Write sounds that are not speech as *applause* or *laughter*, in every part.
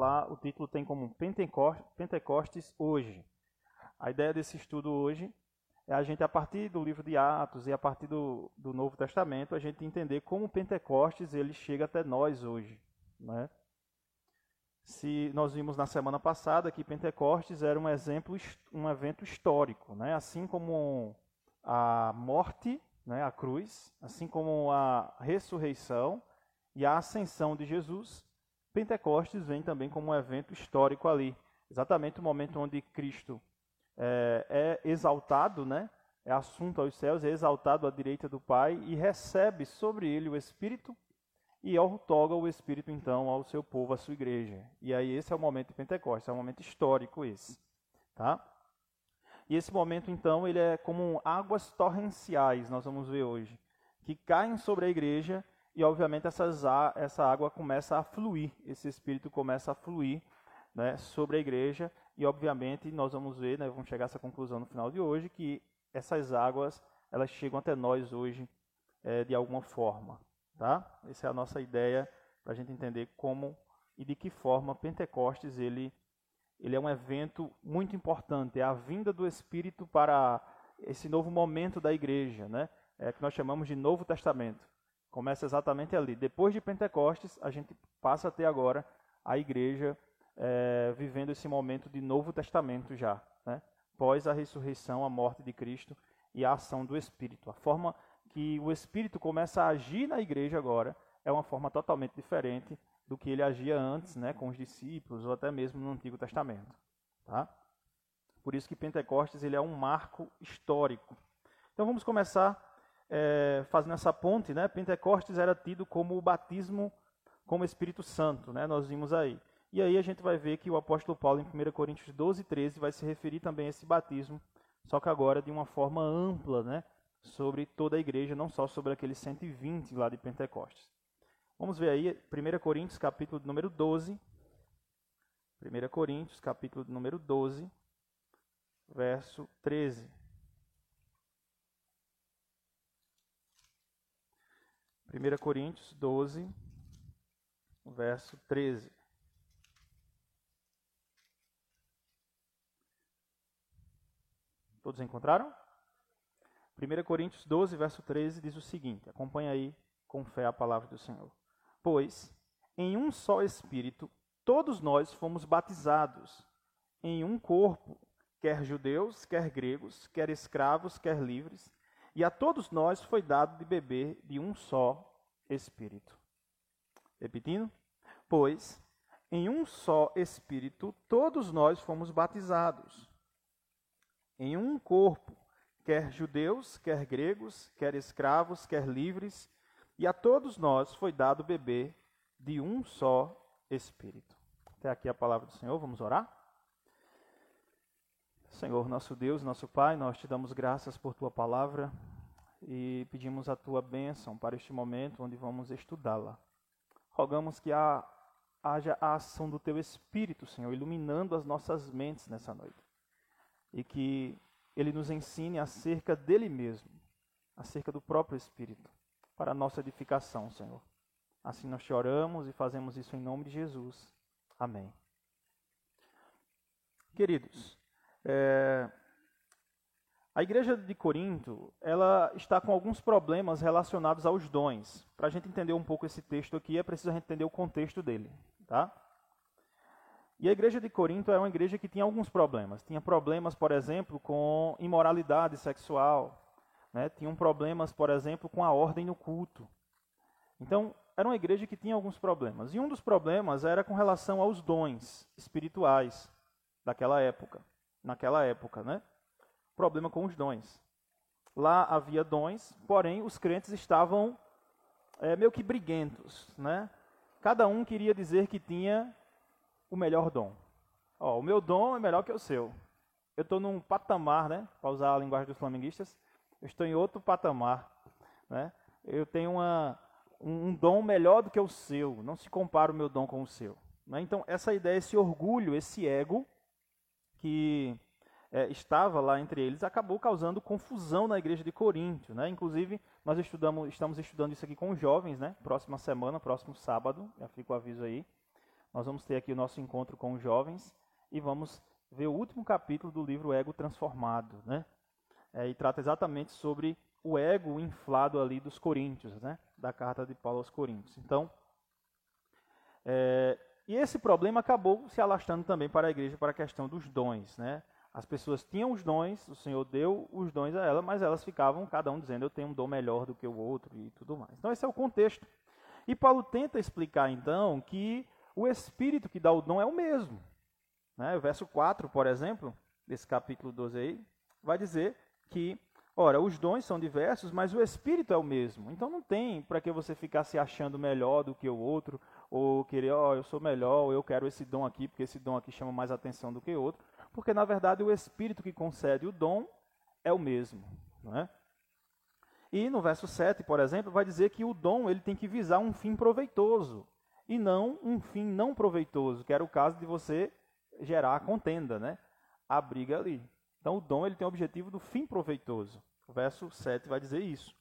lá, o título tem como Pentecostes hoje. A ideia desse estudo hoje é a gente, a partir do livro de Atos e a partir do, do Novo Testamento, a gente entender como Pentecostes ele chega até nós hoje. Né? Se nós vimos na semana passada que Pentecostes era um exemplo, um evento histórico, né? assim como a morte, né, a cruz, assim como a ressurreição e a ascensão de Jesus, Pentecostes vem também como um evento histórico ali, exatamente o momento onde Cristo é, é exaltado, né? é assunto aos céus, é exaltado à direita do Pai e recebe sobre ele o Espírito e outorga o Espírito então ao seu povo, à sua igreja. E aí esse é o momento de Pentecostes, é um momento histórico esse, tá? E esse momento então ele é como águas torrenciais, nós vamos ver hoje, que caem sobre a igreja e obviamente essas, essa água começa a fluir, esse Espírito começa a fluir né, sobre a igreja e obviamente nós vamos ver, né, vamos chegar a essa conclusão no final de hoje, que essas águas elas chegam até nós hoje é, de alguma forma. Tá? Essa é a nossa ideia para a gente entender como e de que forma Pentecostes ele, ele é um evento muito importante, é a vinda do Espírito para esse novo momento da igreja, né? é, que nós chamamos de Novo Testamento. Começa exatamente ali. Depois de Pentecostes, a gente passa a ter agora a igreja é, vivendo esse momento de Novo Testamento já, né? pós a ressurreição, a morte de Cristo e a ação do Espírito. A forma que o Espírito começa a agir na igreja agora é uma forma totalmente diferente do que ele agia antes, né, com os discípulos ou até mesmo no Antigo Testamento, tá? Por isso que Pentecostes ele é um marco histórico. Então vamos começar é, fazendo essa ponte, né? Pentecostes era tido como o batismo como Espírito Santo, né? Nós vimos aí. E aí a gente vai ver que o apóstolo Paulo, em 1 Coríntios 12, 13, vai se referir também a esse batismo, só que agora de uma forma ampla, né? Sobre toda a igreja, não só sobre aqueles 120 lá de Pentecostes. Vamos ver aí, 1 Coríntios, capítulo número 12. 1 Coríntios, capítulo número 12, verso 13. 1 Coríntios 12, verso 13. Todos encontraram? 1 Coríntios 12, verso 13 diz o seguinte: acompanha aí com fé a palavra do Senhor. Pois, em um só Espírito, todos nós fomos batizados, em um corpo, quer judeus, quer gregos, quer escravos, quer livres, e a todos nós foi dado de beber de um só Espírito. Repetindo, pois, em um só Espírito, todos nós fomos batizados em um corpo, quer judeus, quer gregos, quer escravos, quer livres, e a todos nós foi dado beber de um só Espírito. Até aqui a palavra do Senhor, vamos orar? Senhor, nosso Deus, nosso Pai, nós te damos graças por tua palavra e pedimos a tua bênção para este momento onde vamos estudá-la. Rogamos que haja a ação do teu Espírito, Senhor, iluminando as nossas mentes nessa noite e que ele nos ensine acerca dele mesmo, acerca do próprio Espírito, para a nossa edificação, Senhor. Assim nós te oramos e fazemos isso em nome de Jesus. Amém. Queridos, é, a igreja de Corinto, ela está com alguns problemas relacionados aos dons. Para a gente entender um pouco esse texto aqui, é preciso a gente entender o contexto dele, tá? E a igreja de Corinto é uma igreja que tinha alguns problemas. Tinha problemas, por exemplo, com imoralidade sexual. Né? Tinham problemas, por exemplo, com a ordem no culto. Então, era uma igreja que tinha alguns problemas. E um dos problemas era com relação aos dons espirituais daquela época. Naquela época, né? Problema com os dons. Lá havia dons, porém os crentes estavam é, meio que briguentos, né? Cada um queria dizer que tinha o melhor dom. Ó, o meu dom é melhor que o seu. Eu estou num patamar, né? Para usar a linguagem dos flamenguistas, eu estou em outro patamar, né? Eu tenho uma, um, dom melhor do que o seu. Não se compara o meu dom com o seu. Né? Então essa ideia, esse orgulho, esse ego que é, estava lá entre eles, acabou causando confusão na igreja de Corinto. Né? Inclusive, nós estudamos, estamos estudando isso aqui com os jovens, né? próxima semana, próximo sábado, já fica o aviso aí Nós vamos ter aqui o nosso encontro com os jovens e vamos ver o último capítulo do livro Ego Transformado, né? É, e trata exatamente sobre o ego inflado ali dos coríntios, né? Da carta de Paulo aos coríntios. Então, é, e esse problema acabou se alastrando também para a igreja, para a questão dos dons, né? As pessoas tinham os dons, o Senhor deu os dons a elas, mas elas ficavam, cada um dizendo, eu tenho um dom melhor do que o outro e tudo mais. Então, esse é o contexto. E Paulo tenta explicar, então, que o Espírito que dá o dom é o mesmo. Né? O verso 4, por exemplo, desse capítulo 12 aí, vai dizer que, ora, os dons são diversos, mas o Espírito é o mesmo. Então, não tem para que você ficar se achando melhor do que o outro, ou querer, ó, oh, eu sou melhor, ou eu quero esse dom aqui, porque esse dom aqui chama mais atenção do que outro porque na verdade o Espírito que concede o dom é o mesmo. Não é? E no verso 7, por exemplo, vai dizer que o dom ele tem que visar um fim proveitoso e não um fim não proveitoso, que era o caso de você gerar a contenda, né? a briga ali. Então o dom ele tem o objetivo do fim proveitoso. O verso 7 vai dizer isso.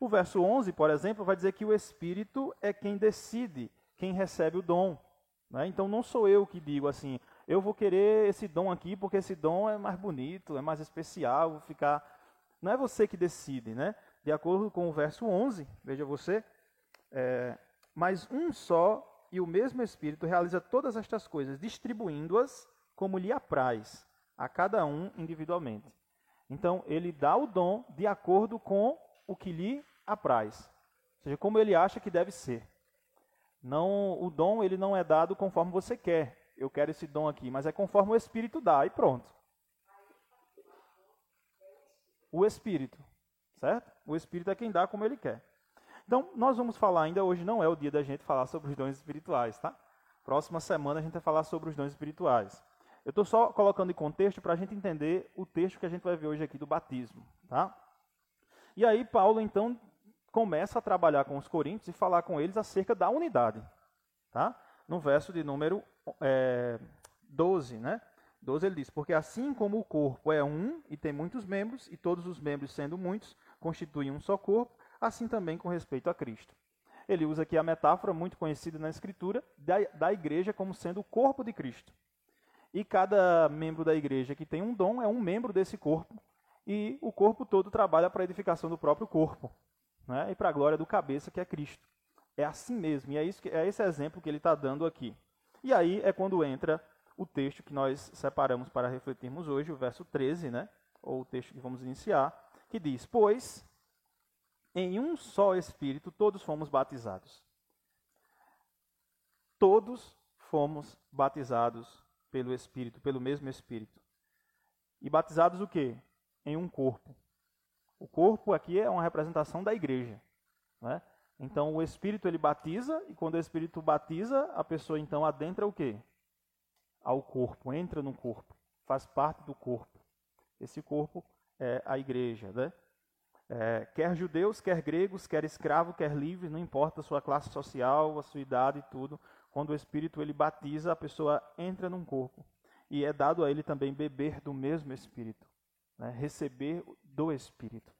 O verso 11, por exemplo, vai dizer que o Espírito é quem decide, quem recebe o dom. Né? Então não sou eu que digo assim, eu vou querer esse dom aqui porque esse dom é mais bonito, é mais especial, vou ficar. Não é você que decide, né? De acordo com o verso 11, veja você, é, mas um só e o mesmo Espírito realiza todas estas coisas, distribuindo-as como lhe apraz, a cada um individualmente. Então, ele dá o dom de acordo com o que lhe apraz, ou seja, como ele acha que deve ser. Não, o dom ele não é dado conforme você quer, eu quero esse dom aqui, mas é conforme o Espírito dá, e pronto. O Espírito, certo? O Espírito é quem dá como ele quer. Então, nós vamos falar ainda, hoje não é o dia da gente falar sobre os dons espirituais, tá? Próxima semana a gente vai falar sobre os dons espirituais. Eu estou só colocando em contexto para a gente entender o texto que a gente vai ver hoje aqui do batismo, tá? E aí Paulo, então, começa a trabalhar com os coríntios e falar com eles acerca da unidade, tá? No verso de número é, 12, né? 12 ele diz: Porque assim como o corpo é um e tem muitos membros, e todos os membros, sendo muitos, constituem um só corpo, assim também com respeito a Cristo. Ele usa aqui a metáfora muito conhecida na Escritura da, da igreja como sendo o corpo de Cristo. E cada membro da igreja que tem um dom é um membro desse corpo, e o corpo todo trabalha para a edificação do próprio corpo, né? e para a glória do cabeça, que é Cristo. É assim mesmo, e é, isso que, é esse exemplo que ele está dando aqui. E aí é quando entra o texto que nós separamos para refletirmos hoje, o verso 13, né? ou o texto que vamos iniciar, que diz: Pois em um só Espírito todos fomos batizados. Todos fomos batizados pelo Espírito, pelo mesmo Espírito. E batizados o quê? Em um corpo. O corpo aqui é uma representação da igreja. Né? Então o Espírito ele batiza e quando o Espírito batiza, a pessoa então adentra o quê? Ao corpo, entra no corpo, faz parte do corpo. Esse corpo é a igreja, né? É, quer judeus, quer gregos, quer escravo, quer livre, não importa a sua classe social, a sua idade e tudo. Quando o Espírito ele batiza, a pessoa entra num corpo e é dado a ele também beber do mesmo Espírito, né? receber do Espírito.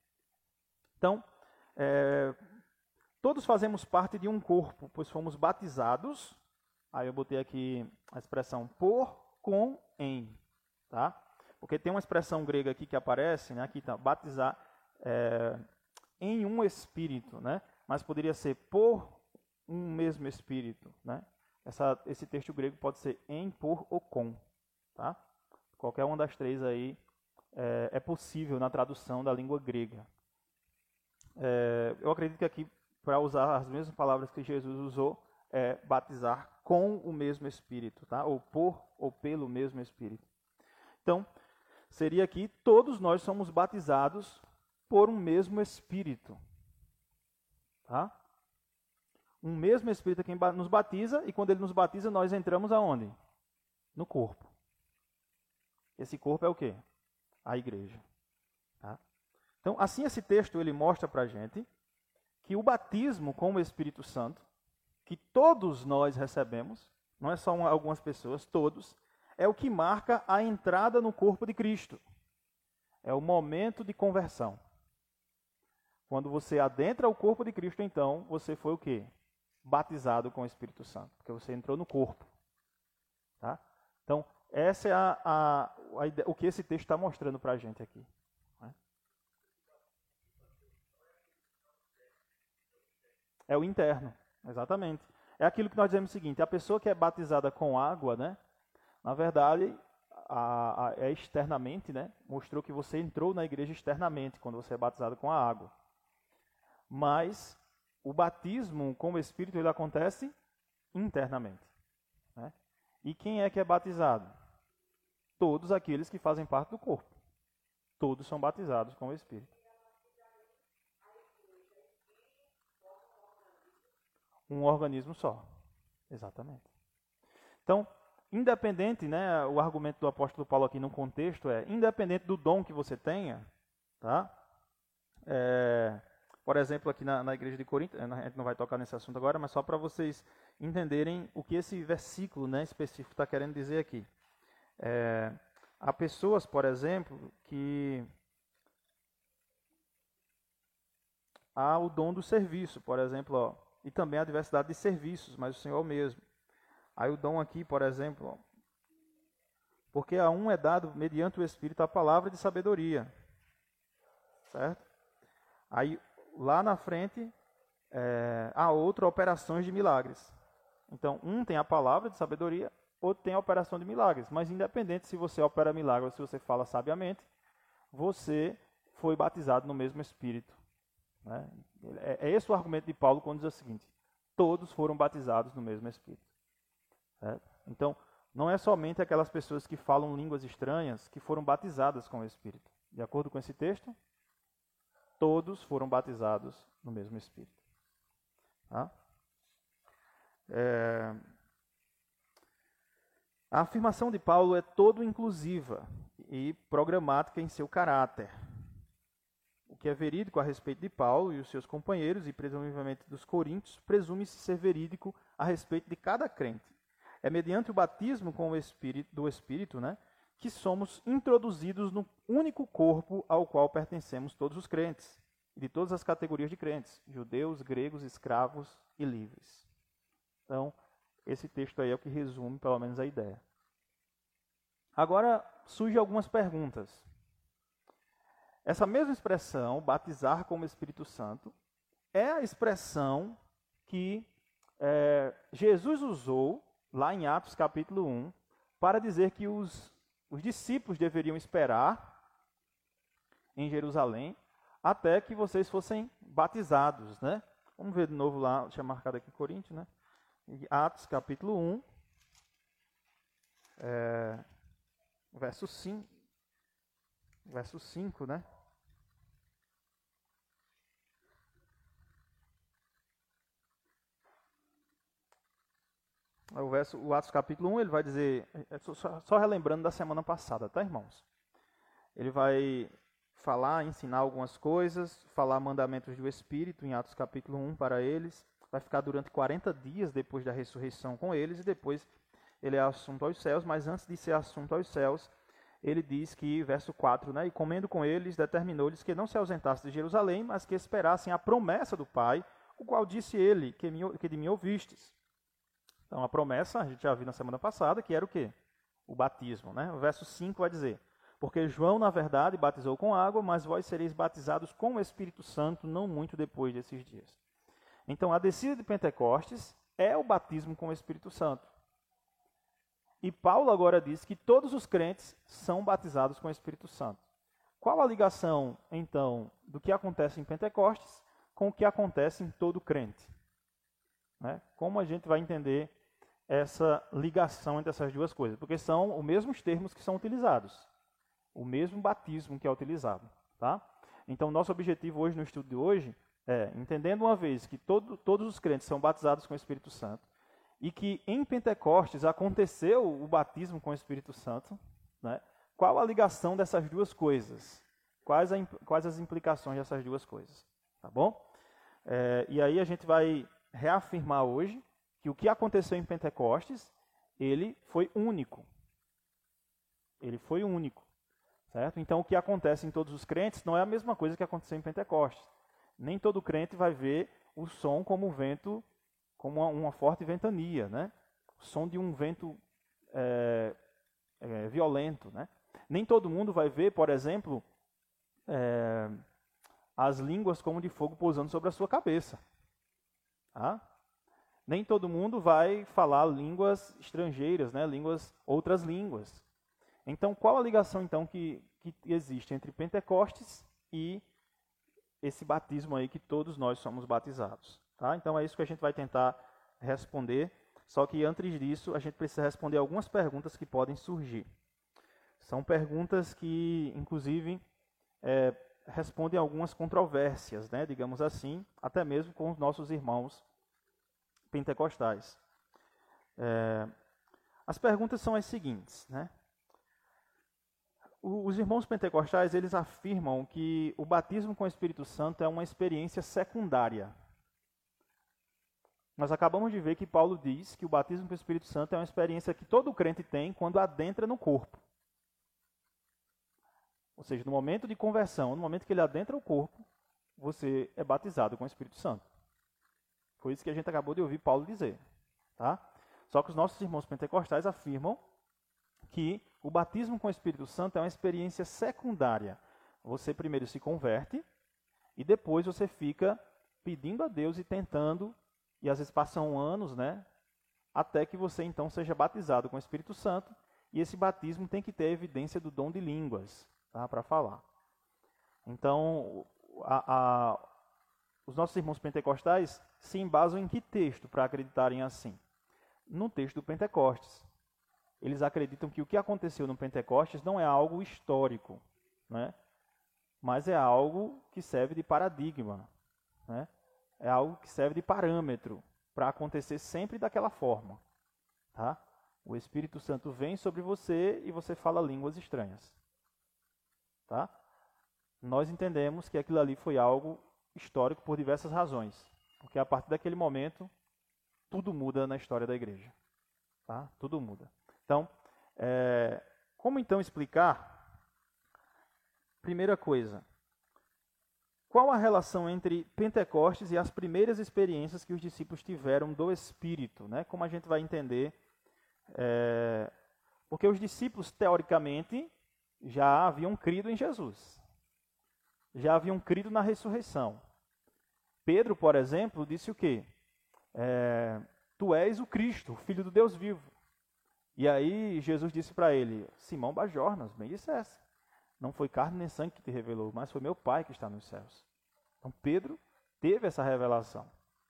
Então, é, Todos fazemos parte de um corpo, pois fomos batizados. Aí eu botei aqui a expressão por, com, em. Tá? Porque tem uma expressão grega aqui que aparece, né? aqui está, batizar é, em um espírito, né? mas poderia ser por um mesmo espírito. Né? Essa, esse texto grego pode ser em, por ou com. Tá? Qualquer uma das três aí é, é possível na tradução da língua grega. É, eu acredito que aqui para usar as mesmas palavras que Jesus usou, é batizar com o mesmo Espírito, tá? ou por ou pelo mesmo Espírito. Então, seria aqui, todos nós somos batizados por um mesmo Espírito. Tá? Um mesmo Espírito é quem nos batiza, e quando ele nos batiza, nós entramos aonde? No corpo. Esse corpo é o quê? A igreja. Tá? Então, assim esse texto ele mostra para a gente que o batismo com o Espírito Santo, que todos nós recebemos, não é só uma, algumas pessoas, todos, é o que marca a entrada no corpo de Cristo. É o momento de conversão. Quando você adentra o corpo de Cristo, então, você foi o quê? Batizado com o Espírito Santo, porque você entrou no corpo. Tá? Então, essa é a, a, a o que esse texto está mostrando para a gente aqui. Né? É o interno, exatamente. É aquilo que nós dizemos o seguinte: a pessoa que é batizada com água, né, na verdade, a, a, é externamente, né, mostrou que você entrou na igreja externamente quando você é batizado com a água. Mas o batismo com o Espírito ele acontece internamente. Né? E quem é que é batizado? Todos aqueles que fazem parte do corpo. Todos são batizados com o Espírito. Um organismo só. Exatamente. Então, independente, né, o argumento do apóstolo Paulo aqui no contexto é, independente do dom que você tenha, tá? É, por exemplo, aqui na, na igreja de Corinto, a gente não vai tocar nesse assunto agora, mas só para vocês entenderem o que esse versículo né, específico está querendo dizer aqui. É, há pessoas, por exemplo, que há o dom do serviço, por exemplo, ó, e também a diversidade de serviços, mas o Senhor é mesmo. Aí o dom aqui, por exemplo, ó, porque a um é dado mediante o Espírito a palavra de sabedoria, certo? Aí lá na frente, é, a outra operações de milagres. Então, um tem a palavra de sabedoria, outro tem a operação de milagres. Mas independente se você opera milagres ou se você fala sabiamente, você foi batizado no mesmo Espírito. Né? É, é esse o argumento de Paulo quando diz o seguinte: todos foram batizados no mesmo Espírito. Certo? Então, não é somente aquelas pessoas que falam línguas estranhas que foram batizadas com o Espírito. De acordo com esse texto, todos foram batizados no mesmo Espírito. Tá? É... A afirmação de Paulo é todo inclusiva e programática em seu caráter. O que é verídico a respeito de Paulo e os seus companheiros, e presumivelmente dos coríntios, presume-se ser verídico a respeito de cada crente. É mediante o batismo com o Espírito, do Espírito né, que somos introduzidos no único corpo ao qual pertencemos todos os crentes, de todas as categorias de crentes, judeus, gregos, escravos e livres. Então, esse texto aí é o que resume pelo menos a ideia. Agora surgem algumas perguntas. Essa mesma expressão, batizar como Espírito Santo, é a expressão que é, Jesus usou lá em Atos capítulo 1 para dizer que os os discípulos deveriam esperar em Jerusalém até que vocês fossem batizados, né? Vamos ver de novo lá, deixa marcado aqui Coríntios, né? Atos capítulo 1, é, verso 5, verso 5, né? o, verso, o Atos capítulo 1, ele vai dizer, é só, só relembrando da semana passada, tá, irmãos? Ele vai falar, ensinar algumas coisas, falar mandamentos do Espírito em Atos capítulo 1 para eles. Vai ficar durante 40 dias depois da ressurreição com eles e depois ele é assunto aos céus, mas antes de ser assunto aos céus, ele diz que, verso 4, né, e comendo com eles, determinou-lhes que não se ausentassem de Jerusalém, mas que esperassem a promessa do Pai, o qual disse ele, que, me, que de mim ouvistes. Então, a promessa, a gente já viu na semana passada, que era o quê? O batismo. Né? O verso 5 vai dizer: Porque João, na verdade, batizou com água, mas vós sereis batizados com o Espírito Santo não muito depois desses dias. Então, a descida de Pentecostes é o batismo com o Espírito Santo. E Paulo agora diz que todos os crentes são batizados com o Espírito Santo. Qual a ligação, então, do que acontece em Pentecostes com o que acontece em todo crente? Né? Como a gente vai entender essa ligação entre essas duas coisas? Porque são os mesmos termos que são utilizados, o mesmo batismo que é utilizado. Tá? Então, nosso objetivo hoje, no estudo de hoje, é, entendendo uma vez que todo, todos os crentes são batizados com o Espírito Santo, e que em Pentecostes aconteceu o batismo com o Espírito Santo, né? qual a ligação dessas duas coisas? Quais, a, quais as implicações dessas duas coisas? Tá bom? É, e aí a gente vai reafirmar hoje que o que aconteceu em Pentecostes, ele foi único. Ele foi único. Certo? Então, o que acontece em todos os crentes não é a mesma coisa que aconteceu em Pentecostes. Nem todo crente vai ver o som como vento, como uma, uma forte ventania, né? O som de um vento é, é, violento. Né? Nem todo mundo vai ver, por exemplo, é, as línguas como de fogo pousando sobre a sua cabeça. Tá? Nem todo mundo vai falar línguas estrangeiras, né? línguas, outras línguas. Então, qual a ligação então que, que existe entre Pentecostes e esse batismo aí que todos nós somos batizados? Tá? Então, é isso que a gente vai tentar responder. Só que antes disso, a gente precisa responder algumas perguntas que podem surgir. São perguntas que, inclusive, é, respondem algumas controvérsias, né, digamos assim, até mesmo com os nossos irmãos pentecostais. É, as perguntas são as seguintes, né? Os irmãos pentecostais, eles afirmam que o batismo com o Espírito Santo é uma experiência secundária. Nós acabamos de ver que Paulo diz que o batismo com o Espírito Santo é uma experiência que todo crente tem quando adentra no corpo. Ou seja, no momento de conversão, no momento que ele adentra o corpo, você é batizado com o Espírito Santo. Foi isso que a gente acabou de ouvir Paulo dizer. Tá? Só que os nossos irmãos pentecostais afirmam que o batismo com o Espírito Santo é uma experiência secundária. Você primeiro se converte e depois você fica pedindo a Deus e tentando, e às vezes passam anos, né? Até que você então seja batizado com o Espírito Santo. E esse batismo tem que ter a evidência do dom de línguas tá, para falar. Então, a, a, os nossos irmãos pentecostais se embasam em que texto para acreditarem assim? No texto do Pentecostes. Eles acreditam que o que aconteceu no Pentecostes não é algo histórico, né? mas é algo que serve de paradigma. Né? É algo que serve de parâmetro para acontecer sempre daquela forma. Tá? O Espírito Santo vem sobre você e você fala línguas estranhas. Tá? Nós entendemos que aquilo ali foi algo histórico por diversas razões. Porque a partir daquele momento, tudo muda na história da igreja. Tá? Tudo muda. Então, é, como então explicar? Primeira coisa, qual a relação entre Pentecostes e as primeiras experiências que os discípulos tiveram do Espírito? Né? Como a gente vai entender? É, porque os discípulos, teoricamente, já haviam crido em Jesus. Já haviam crido na ressurreição. Pedro, por exemplo, disse o quê? É, tu és o Cristo, o Filho do Deus vivo. E aí Jesus disse para ele, Simão Bajornas, bem dissesse. Não foi carne nem sangue que te revelou, mas foi meu Pai que está nos céus. Então Pedro teve essa revelação.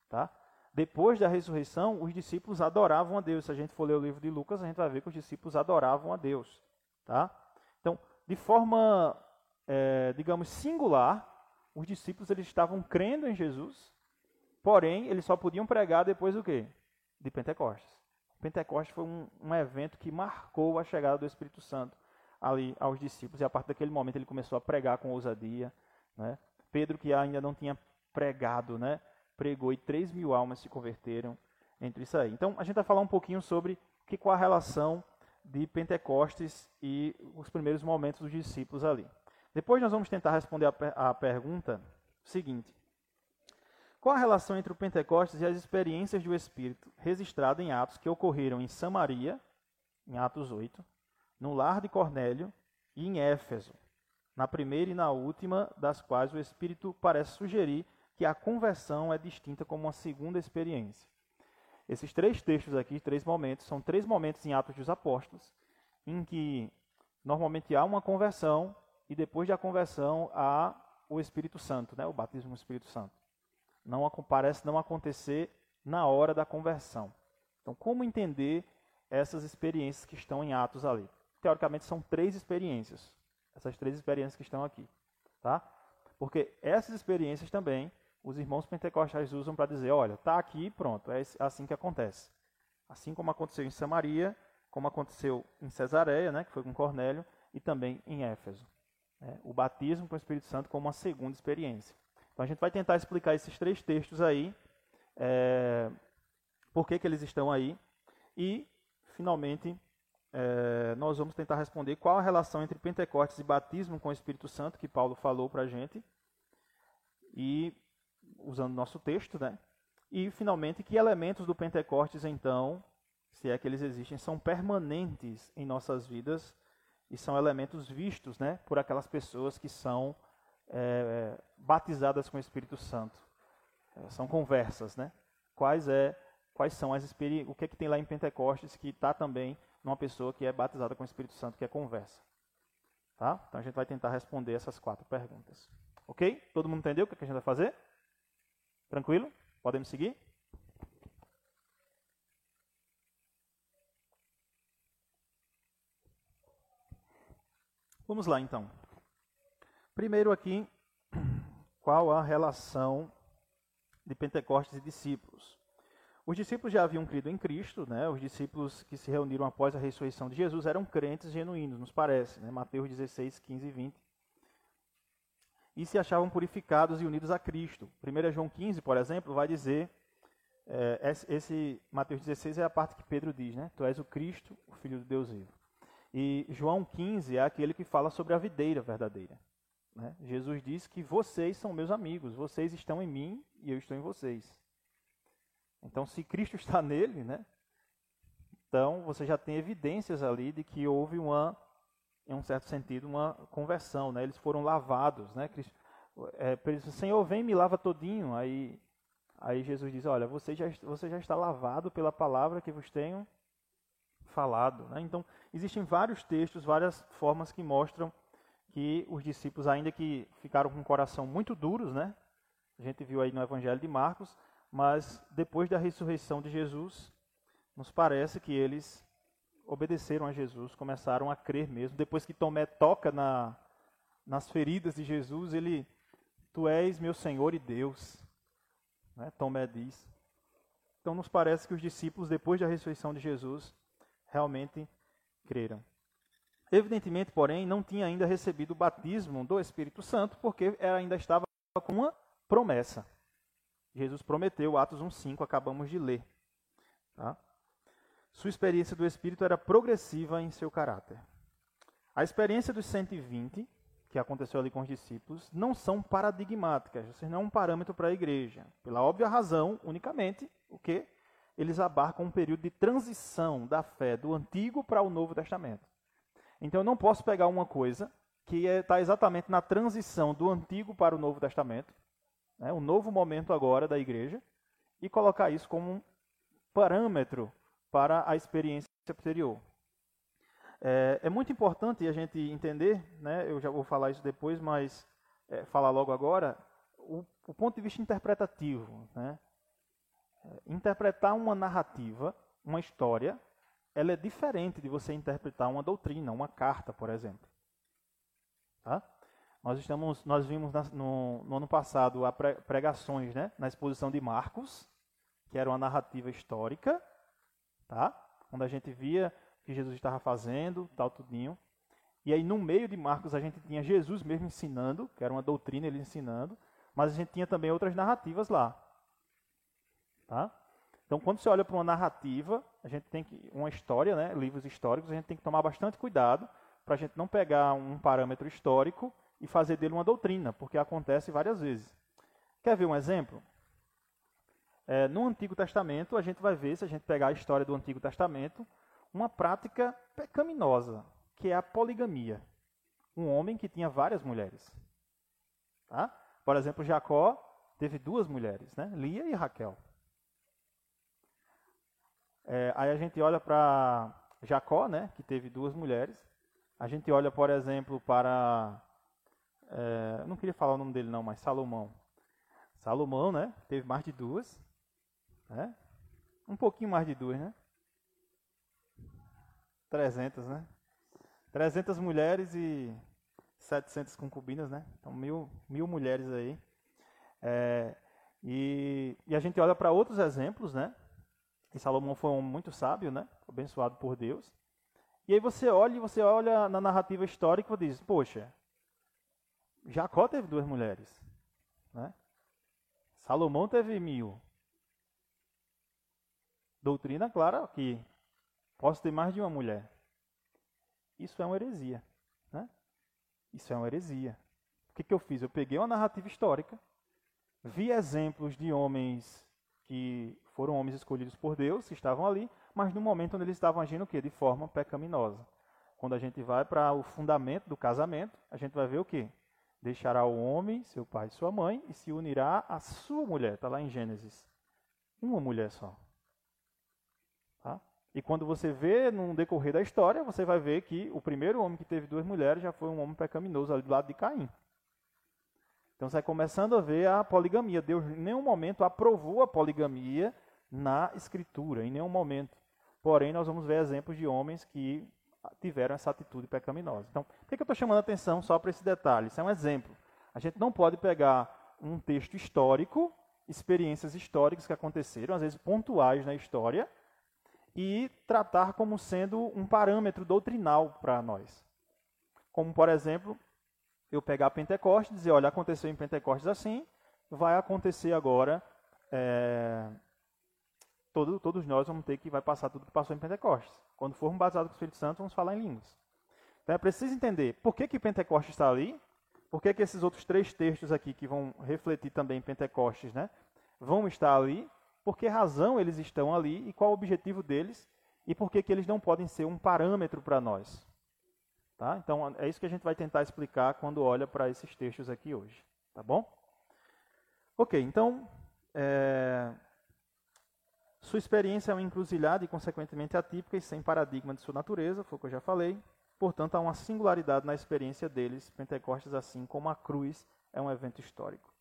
Tá? Depois da ressurreição, os discípulos adoravam a Deus. Se a gente for ler o livro de Lucas, a gente vai ver que os discípulos adoravam a Deus. Tá? Então, de forma, é, digamos, singular, os discípulos eles estavam crendo em Jesus, porém, eles só podiam pregar depois do quê? De Pentecostes. Pentecostes foi um, um evento que marcou a chegada do Espírito Santo ali aos discípulos, e a partir daquele momento ele começou a pregar com ousadia. Né? Pedro, que ainda não tinha pregado, né? pregou e 3 mil almas se converteram entre isso aí. Então, a gente vai falar um pouquinho sobre que, qual a relação de Pentecostes e os primeiros momentos dos discípulos ali. Depois nós vamos tentar responder a, a pergunta seguinte: Qual a relação entre o Pentecostes e as experiências do Espírito registradas em Atos que ocorreram em Samaria, em Atos 8, no lar de Cornélio e em Éfeso, na primeira e na última das quais o Espírito parece sugerir que a conversão é distinta como uma segunda experiência. Esses três textos aqui, três momentos, são três momentos em Atos dos Apóstolos, em que normalmente há uma conversão e depois da conversão há o Espírito Santo, né, o batismo no Espírito Santo. Não parece não acontecer na hora da conversão. Então, como entender essas experiências que estão em Atos ali? Teoricamente são três experiências. Essas três experiências que estão aqui, tá? Porque essas experiências também os irmãos pentecostais usam para dizer, olha, está aqui pronto, é assim que acontece. Assim como aconteceu em Samaria, como aconteceu em Cesareia, né, que foi com Cornélio, e também em Éfeso. É, o batismo com o Espírito Santo como uma segunda experiência. Então a gente vai tentar explicar esses três textos aí, é, por que, que eles estão aí, e, finalmente, é, nós vamos tentar responder qual a relação entre Pentecostes e batismo com o Espírito Santo, que Paulo falou para a gente, e usando nosso texto, né? E finalmente que elementos do Pentecostes então se é que eles existem, são permanentes em nossas vidas e são elementos vistos né, por aquelas pessoas que são é, batizadas com o Espírito Santo. É, são conversas, né? Quais, é, quais são as o que, é que tem lá em Pentecostes que está também numa pessoa que é batizada com o Espírito Santo, que é conversa. Tá? Então a gente vai tentar responder essas quatro perguntas. Ok? Todo mundo entendeu o que, é que a gente vai fazer? Tranquilo? Podemos seguir? Vamos lá então. Primeiro aqui, *clears throat* qual a relação de Pentecostes e discípulos? Os discípulos já haviam crido em Cristo, né? Os discípulos que se reuniram após a ressurreição de Jesus eram crentes genuínos, nos parece, né? Mateus 16, 15 e 20. E se achavam purificados e unidos a Cristo. 1 João 15, por exemplo, vai dizer é, esse Mateus 16 é a parte que Pedro diz, né? Tu és o Cristo, o Filho de Deus vivo. E João 15 é aquele que fala sobre a videira verdadeira. Né? Jesus diz que vocês são meus amigos, vocês estão em mim e eu estou em vocês. Então, se Cristo *laughs* está nele, né? Então você já tem evidências ali de que houve uma, em um certo sentido, uma conversão, né? Eles foram lavados, né? Cristo, é, Senhor, vem me lava todinho. Aí, aí Jesus diz, olha, você já, você já está lavado pela palavra que vos tenho falado. Né? Então, existem vários textos, várias formas que mostram que os discípulos, ainda que ficaram com o coração muito duros, né? a gente viu aí no Evangelho de Marcos, mas depois da ressurreição de Jesus, nos parece que eles obedeceram a Jesus, começaram a crer mesmo. Depois que Tomé toca na, nas feridas de Jesus, ele, Tu és meu Senhor e Deus. Né? Tomé diz. Então nos parece que os discípulos, depois da ressurreição de Jesus, realmente creram. Evidentemente, porém, não tinha ainda recebido o batismo do Espírito Santo, porque ela ainda estava com uma promessa. Jesus prometeu, Atos 1,5, acabamos de ler. Tá? Sua experiência do Espírito era progressiva em seu caráter. A experiência dos 120, que aconteceu ali com os discípulos, não são paradigmáticas, vocês não é um parâmetro para a igreja. Pela óbvia razão, unicamente, o que? eles abarcam um período de transição da fé do Antigo para o Novo Testamento. Então eu não posso pegar uma coisa que está é, exatamente na transição do Antigo para o Novo Testamento, né, o novo momento agora da igreja, e colocar isso como um parâmetro para a experiência posterior. É, é muito importante a gente entender, né, eu já vou falar isso depois, mas é, falar logo agora, o, o ponto de vista interpretativo. Né? interpretar uma narrativa, uma história, ela é diferente de você interpretar uma doutrina, uma carta, por exemplo. Tá? Nós estamos, nós vimos na, no, no, ano passado pregações, né, na exposição de Marcos, que era uma narrativa histórica, tá? Onde a gente via o que Jesus estava fazendo, tal tudinho. E aí no meio de Marcos a gente tinha Jesus mesmo ensinando, que era uma doutrina ele ensinando, mas a gente tinha também outras narrativas lá. Tá? Então, quando você olha para uma narrativa, a gente tem que uma história, né, livros históricos, a gente tem que tomar bastante cuidado para a gente não pegar um parâmetro histórico e fazer dele uma doutrina, porque acontece várias vezes. Quer ver um exemplo? É, no Antigo Testamento, a gente vai ver, se a gente pegar a história do Antigo Testamento, uma prática pecaminosa, que é a poligamia. Um homem que tinha várias mulheres. Tá? Por exemplo, Jacó teve duas mulheres, né? Lia e Raquel. É, aí a gente olha para Jacó, né, que teve duas mulheres. A gente olha, por exemplo, para. É, não queria falar o nome dele, não, mas Salomão. Salomão, né, teve mais de duas. Né? Um pouquinho mais de duas, né? 300, né? 300 mulheres e 700 concubinas, né? Então, mil, mil mulheres aí. É, e, e a gente olha para outros exemplos, né? E Salomão foi um muito sábio, né? Abençoado por Deus. E aí você olha e você olha na narrativa histórica e diz, poxa, Jacó teve duas mulheres, né? Salomão teve mil. Doutrina clara que posso ter mais de uma mulher. Isso é uma heresia, né? Isso é uma heresia. O que, que eu fiz? Eu peguei uma narrativa histórica, vi exemplos de homens que foram homens escolhidos por Deus, que estavam ali, mas no momento onde eles estavam agindo o quê? De forma pecaminosa. Quando a gente vai para o fundamento do casamento, a gente vai ver o quê? Deixará o homem, seu pai e sua mãe, e se unirá à sua mulher. Está lá em Gênesis. Uma mulher só. Tá? E quando você vê no decorrer da história, você vai ver que o primeiro homem que teve duas mulheres já foi um homem pecaminoso ali do lado de Caim. Então você vai começando a ver a poligamia. Deus em nenhum momento aprovou a poligamia na Escritura, em nenhum momento. Porém, nós vamos ver exemplos de homens que tiveram essa atitude pecaminosa. Então, por que, eu estou chamando a atenção só para esse detalhe? Isso é um exemplo. A gente não pode pegar um texto histórico, experiências históricas que aconteceram, às vezes pontuais na história, e tratar como sendo um parâmetro doutrinal para nós. Como, por exemplo, eu pegar Pentecostes e dizer, olha, aconteceu em Pentecostes assim, vai acontecer agora, é, todo, todos nós vamos ter que, vai passar tudo que passou em Pentecostes. Quando formos batizados com o Espírito Santo, vamos falar em línguas. Então é preciso entender por que, que Pentecostes está ali, por que, que esses outros três textos aqui, que vão refletir também Pentecostes, né, vão estar ali, por que razão eles estão ali e qual o objetivo deles, e por que, que eles não podem ser um parâmetro para nós. Tá? Então, é isso que a gente vai tentar explicar quando olha para esses textos aqui hoje. Tá bom? Ok, então, é... sua experiência é uma encruzilhada e, consequentemente, atípica e sem paradigma de sua natureza, foi o que eu já falei. Portanto, há uma singularidade na experiência deles, Pentecostes, assim como a cruz é um evento histórico.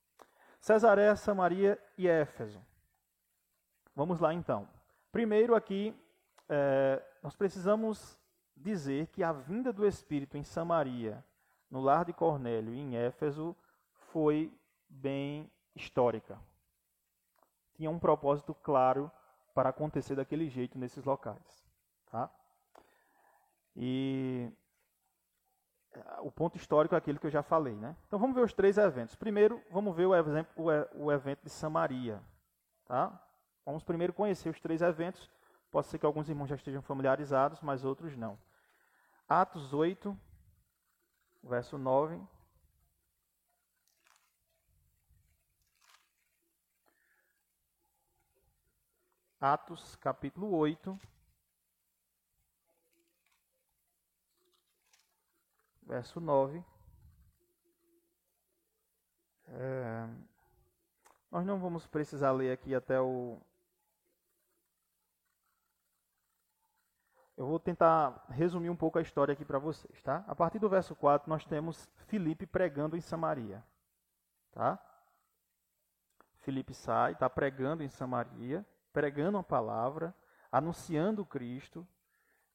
Cesareia, Samaria e Éfeso. Vamos lá, então. Primeiro, aqui, é... nós precisamos dizer que a vinda do Espírito em Samaria, no lar de Cornélio e em Éfeso, foi bem histórica. Tinha um propósito claro para acontecer daquele jeito nesses locais. Tá? E o ponto histórico é aquele que eu já falei. Né? Então vamos ver os três eventos. Primeiro, vamos ver o, exemplo, o, evento de Samaria. Tá? Vamos primeiro conhecer os três eventos Pode ser que alguns irmãos já estejam familiarizados, mas outros não. Atos 8, verso 9. Atos capítulo 8, verso 9. É, nós não vamos precisar ler aqui até o Eu vou tentar resumir um pouco a história aqui para vocês, tá? A partir do verso 4, nós temos Filipe pregando em Samaria, tá? Filipe sai, está pregando em Samaria, pregando a palavra, anunciando Cristo,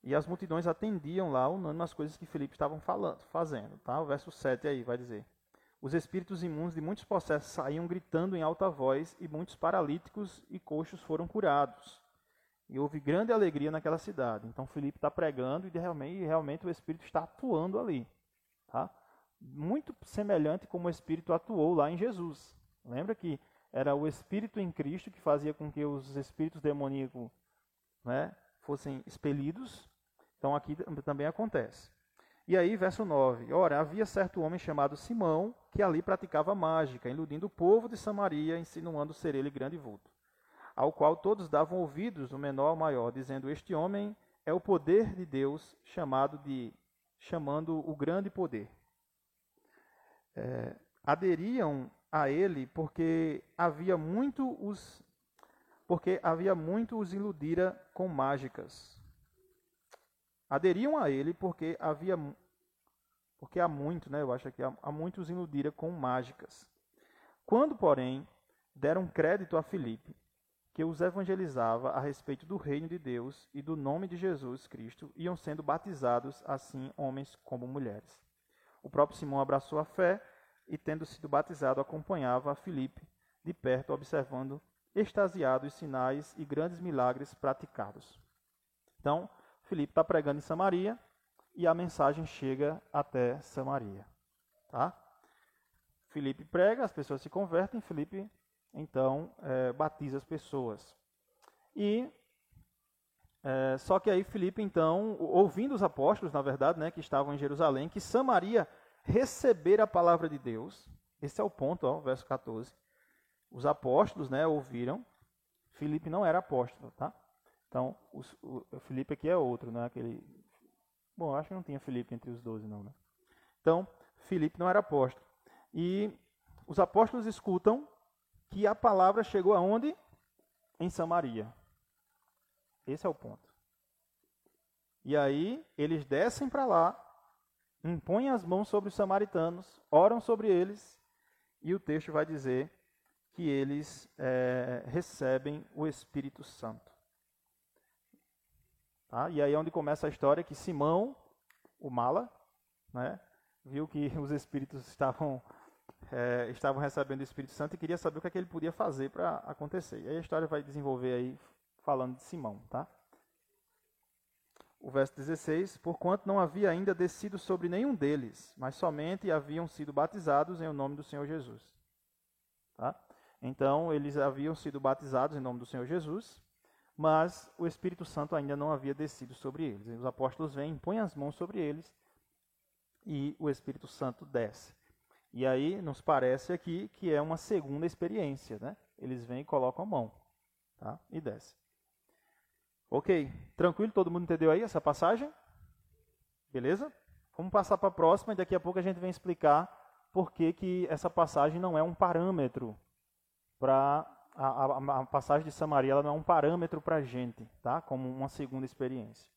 e as multidões atendiam lá, unânime as coisas que Filipe estava falando, fazendo, tá? O verso 7 aí vai dizer: Os espíritos imundos de muitos possessos saíam gritando em alta voz, e muitos paralíticos e coxos foram curados. E houve grande alegria naquela cidade. Então Filipe está pregando e realmente, realmente o Espírito está atuando ali. Tá? Muito semelhante como o Espírito atuou lá em Jesus. Lembra que era o Espírito em Cristo que fazia com que os espíritos demoníacos né, fossem expelidos. Então aqui também acontece. E aí, verso 9: Ora, havia certo homem chamado Simão que ali praticava mágica, iludindo o povo de Samaria, insinuando ser ele grande vulto ao qual todos davam ouvidos, o menor ao maior, dizendo: Este homem é o poder de Deus, chamado de chamando o grande poder. É, aderiam a ele porque havia muito os porque havia muito os iludira com mágicas. Aderiam a ele porque havia porque há muito, né? Eu acho que há, há muitos iludira com mágicas. Quando, porém, deram crédito a Filipe, que os evangelizava a respeito do reino de Deus e do nome de Jesus Cristo, iam sendo batizados assim homens como mulheres. O próprio Simão abraçou a fé e, tendo sido batizado, acompanhava a Filipe de perto, observando extasiado os sinais e grandes milagres praticados. Então, Filipe está pregando em Samaria e a mensagem chega até Samaria. Tá? Filipe prega, as pessoas se convertem, Filipe então é, batiza as pessoas. E é, só que aí Filipe, então, ouvindo os apóstolos, na verdade, né, que estavam em Jerusalém, que Samaria receber a palavra de Deus, esse é o ponto, ó, verso 14. Os apóstolos né, ouviram, Filipe não era apóstolo, tá? Então, o, o Felipe aqui é outro, não é aquele. Bom, acho que não tinha Felipe entre os doze, não, né? Então, Felipe não era apóstolo. E os apóstolos escutam que a palavra chegou aonde? Em Samaria. Esse é o ponto. E aí, eles descem para lá, impõem as mãos sobre os samaritanos, oram sobre eles, e o texto vai dizer que eles é, recebem o Espírito Santo. Tá? E aí é onde começa a história que Simão, o mala, né, viu que os espíritos estavam, é, estavam recebendo o Espírito Santo e queria saber o que, é que ele podia fazer para acontecer. E aí a história vai desenvolver aí falando de Simão. Tá? O verso 16: Porquanto não havia ainda descido sobre nenhum deles, mas somente haviam sido batizados em o nome do Senhor Jesus. Tá? Então, eles haviam sido batizados em nome do Senhor Jesus, mas o Espírito Santo ainda não havia descido sobre eles. Os apóstolos vêm, põem as mãos sobre eles e o Espírito Santo desce. E aí nos parece aqui que é uma segunda experiência, né? Eles vêm e colocam a mão, tá? E desce. Ok, tranquilo? Todo mundo entendeu aí essa passagem? Beleza? Vamos passar para a próxima e daqui a pouco a gente vem explicar por que, que essa passagem não é um parâmetro para a, a, a, passagem de Samaria ela não é um parâmetro para a gente, tá? Como uma segunda experiência.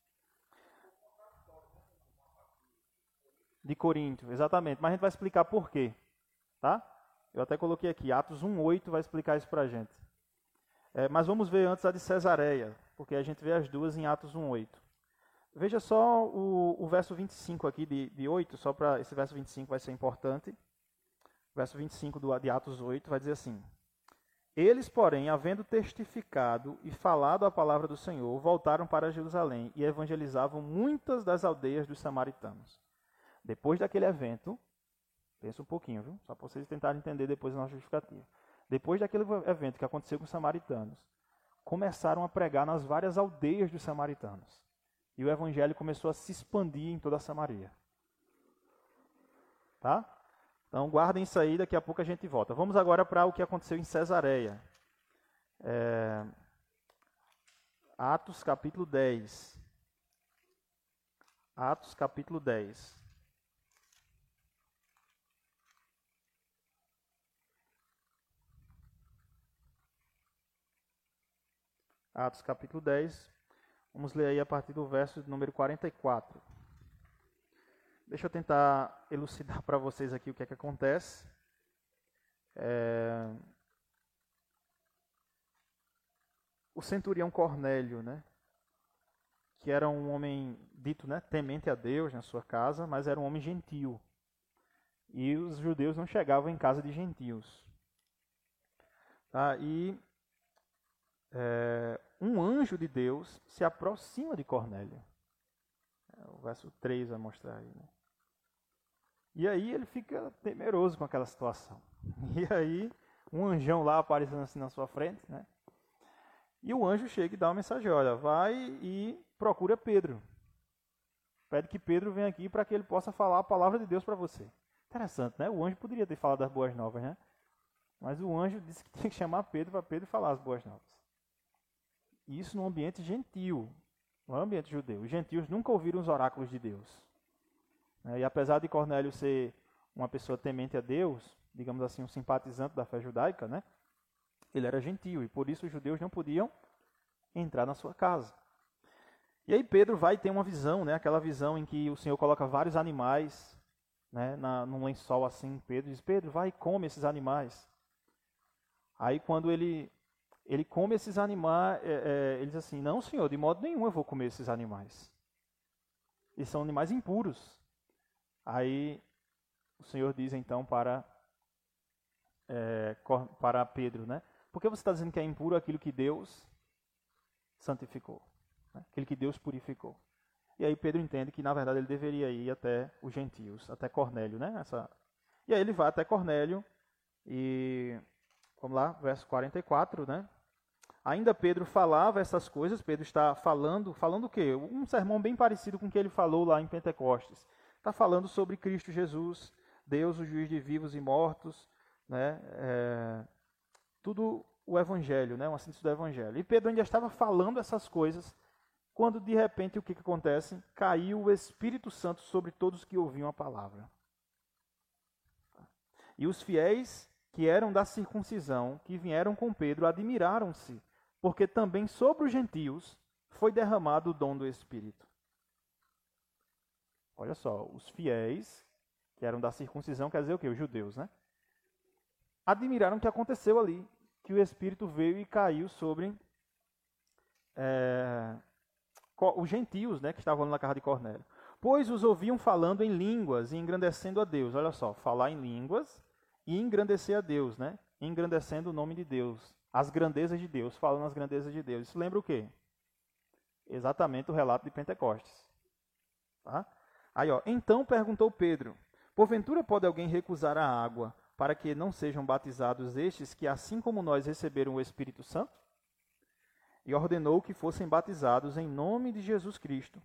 De Corinto, exatamente. Mas a gente vai explicar por quê, tá? Eu até coloquei aqui, Atos 1:8 vai explicar isso para a gente. É, mas vamos ver antes a de Cesareia, porque a gente vê as duas em Atos 1:8. Veja só o, o verso 25 aqui de, de 8, só para esse verso 25 vai ser importante. O verso 25 do, de Atos 8 vai dizer assim: eles, porém, havendo testificado e falado a palavra do Senhor, voltaram para Jerusalém e evangelizavam muitas das aldeias dos samaritanos. Depois daquele evento, pensa um pouquinho, viu? Só para vocês tentarem entender depois a nossa justificativa. Depois daquele evento que aconteceu com os samaritanos, começaram a pregar nas várias aldeias dos samaritanos. E o evangelho começou a se expandir em toda a Samaria. Tá? Então guardem isso aí, daqui a pouco a gente volta. Vamos agora para o que aconteceu em Cesareia. É... Atos capítulo 10. Atos capítulo 10. Atos capítulo 10. Vamos ler aí a partir do verso número 44. Deixa eu tentar elucidar *laughs* para vocês aqui o que é que acontece. É... O centurião Cornélio, né? que era um homem dito né, temente a Deus na sua casa, mas era um homem gentil. E os judeus não chegavam em casa de gentios. Tá? E é, um anjo de Deus se aproxima de Cornélio. É, o verso 3 vai mostrar aí. Né? E aí ele fica temeroso com aquela situação. *laughs* E aí, um anjão lá aparecendo assim na sua frente, né? E o anjo chega e dá uma mensagem: olha, vai e procura Pedro. Pede que Pedro venha aqui para que ele possa falar a palavra de Deus para você. Interessante, né? O anjo poderia ter falado das boas novas, né? Mas o anjo disse que *laughs* tinha que chamar Pedro para Pedro falar as boas novas. E isso num ambiente gentil, no ambiente judeu. Os gentios nunca ouviram os oráculos de Deus. Né? E apesar de Cornélio ser uma pessoa temente a Deus, digamos assim, um simpatizante da fé judaica, né? ele era gentil e por isso os judeus não podiam entrar na sua casa. E aí Pedro vai ter uma visão, né? aquela visão em que o Senhor coloca vários animais né? Na, num lençol assim. Pedro diz: Pedro, vai e come esses animais. Aí quando ele ele come esses animais, é, é, ele diz assim: Não, Senhor, de modo nenhum eu vou comer esses animais. Eles são animais impuros. Aí o Senhor diz então para, é, para Pedro, né? Por que você está dizendo que é impuro aquilo que Deus santificou? Né? Aquilo que Deus purificou. E aí Pedro entende que, na verdade, ele deveria ir até os gentios, até Cornélio, né? Essa... E aí ele vai até Cornélio e... Vamos lá, verso 44, né? Ainda Pedro falava essas coisas, Pedro está falando, falando o quê? Um sermão bem parecido com o que ele falou lá em Pentecostes está falando sobre Cristo Jesus, Deus, o juiz de vivos e mortos, né? É, tudo o evangelho, né? uma síntese do evangelho. E Pedro ainda estava falando essas coisas quando de repente o que, que acontece? Caiu o Espírito Santo sobre todos que ouviam a palavra. E os fiéis que eram da circuncisão, que vieram com Pedro, admiraram-se, porque também sobre os gentios foi derramado o dom do Espírito. Olha só, os fiéis, que eram da circuncisão, quer dizer o quê? Os judeus, né? Admiraram o que aconteceu ali, que o Espírito veio e caiu sobre é, os gentios, né, que estavam na casa de Cornélio. Pois os ouviam falando em línguas e engrandecendo a Deus. Olha só, falar em línguas e engrandecer a Deus, né? Engrandecendo o nome de Deus, as grandezas de Deus, falando as grandezas de Deus. Isso lembra o quê? Exatamente o relato de Pentecostes. Tá? Aí, ó, então perguntou Pedro: Porventura pode alguém recusar a água para que não sejam batizados estes que, assim como nós, receberam o Espírito Santo? E ordenou que fossem batizados em nome de Jesus Cristo.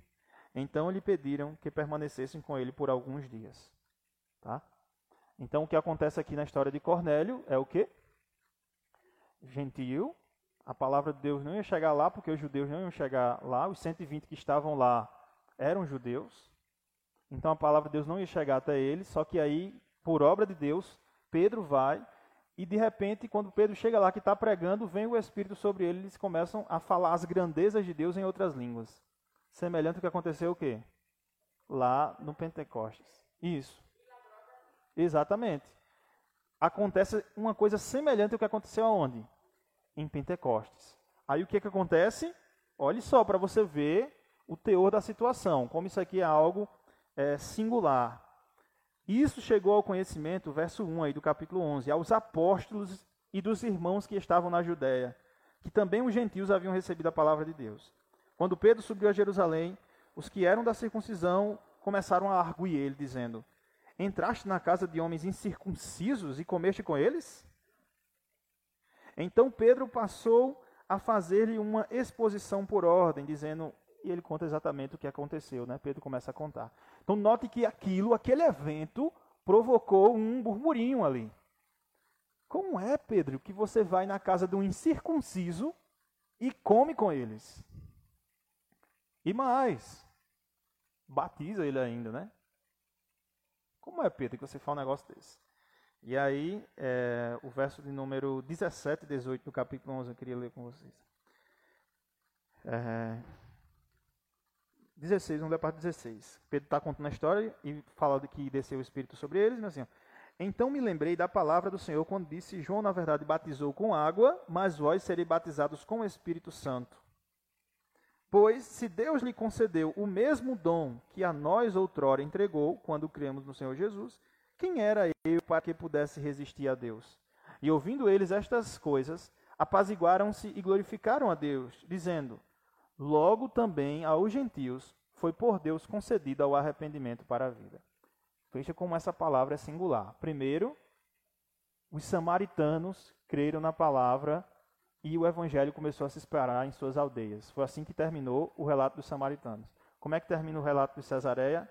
Então lhe pediram que permanecessem com ele por alguns dias. Tá? Então o que acontece aqui na história de Cornélio é o quê? Gentil. A palavra de Deus não ia chegar lá, porque os judeus não iam chegar lá. Os 120 que estavam lá eram judeus. Então a palavra de Deus não ia chegar até eles. Só que aí, por obra de Deus, Pedro vai. E de repente, quando Pedro chega lá que está pregando, vem o Espírito sobre ele eles começam a falar as grandezas de Deus em outras línguas. Semelhante ao que aconteceu o quê? Lá no Pentecostes. Isso. Exatamente. Acontece uma coisa semelhante ao que aconteceu aonde? Em Pentecostes. Aí o que, que acontece? Olhe só para você ver o teor da situação, como isso aqui é algo é, singular. Isso chegou ao conhecimento, verso 1 aí do capítulo 11, aos apóstolos e dos irmãos que estavam na Judéia, que também os gentios haviam recebido a palavra de Deus. Quando Pedro subiu a Jerusalém, os que eram da circuncisão começaram a arguir ele, dizendo: Entraste na casa de homens incircuncisos e comeste com eles? Então Pedro passou a fazer-lhe uma exposição por ordem, dizendo, e ele conta exatamente o que aconteceu, né? Pedro começa a contar. Então note que aquilo, aquele evento, provocou um burburinho ali. Como é, Pedro, que você vai na casa de um incircunciso e come com eles? E mais, batiza ele ainda, né? Como é, Pedro, que você fala um negócio desse? E aí, é, o verso de número 17 e 18 do capítulo 11, eu queria ler com vocês. É, 16, vamos ler a parte 16. Pedro está contando a história e fala que desceu o Espírito sobre eles, assim, então me lembrei da palavra do Senhor quando disse: João, na verdade, batizou com água, mas vós sereis batizados com o Espírito Santo. Pois, se Deus lhe concedeu o mesmo dom que a nós outrora entregou, quando cremos no Senhor Jesus, quem era eu para que pudesse resistir a Deus? E ouvindo eles estas coisas, apaziguaram-se e glorificaram a Deus, dizendo: Logo também aos gentios foi por Deus concedido o arrependimento para a vida. Veja como essa palavra é singular. Primeiro, os samaritanos creram na palavra e o evangelho começou a se espalhar em suas aldeias. Foi assim que terminou o relato dos samaritanos. Como é que termina o relato de Cesareia?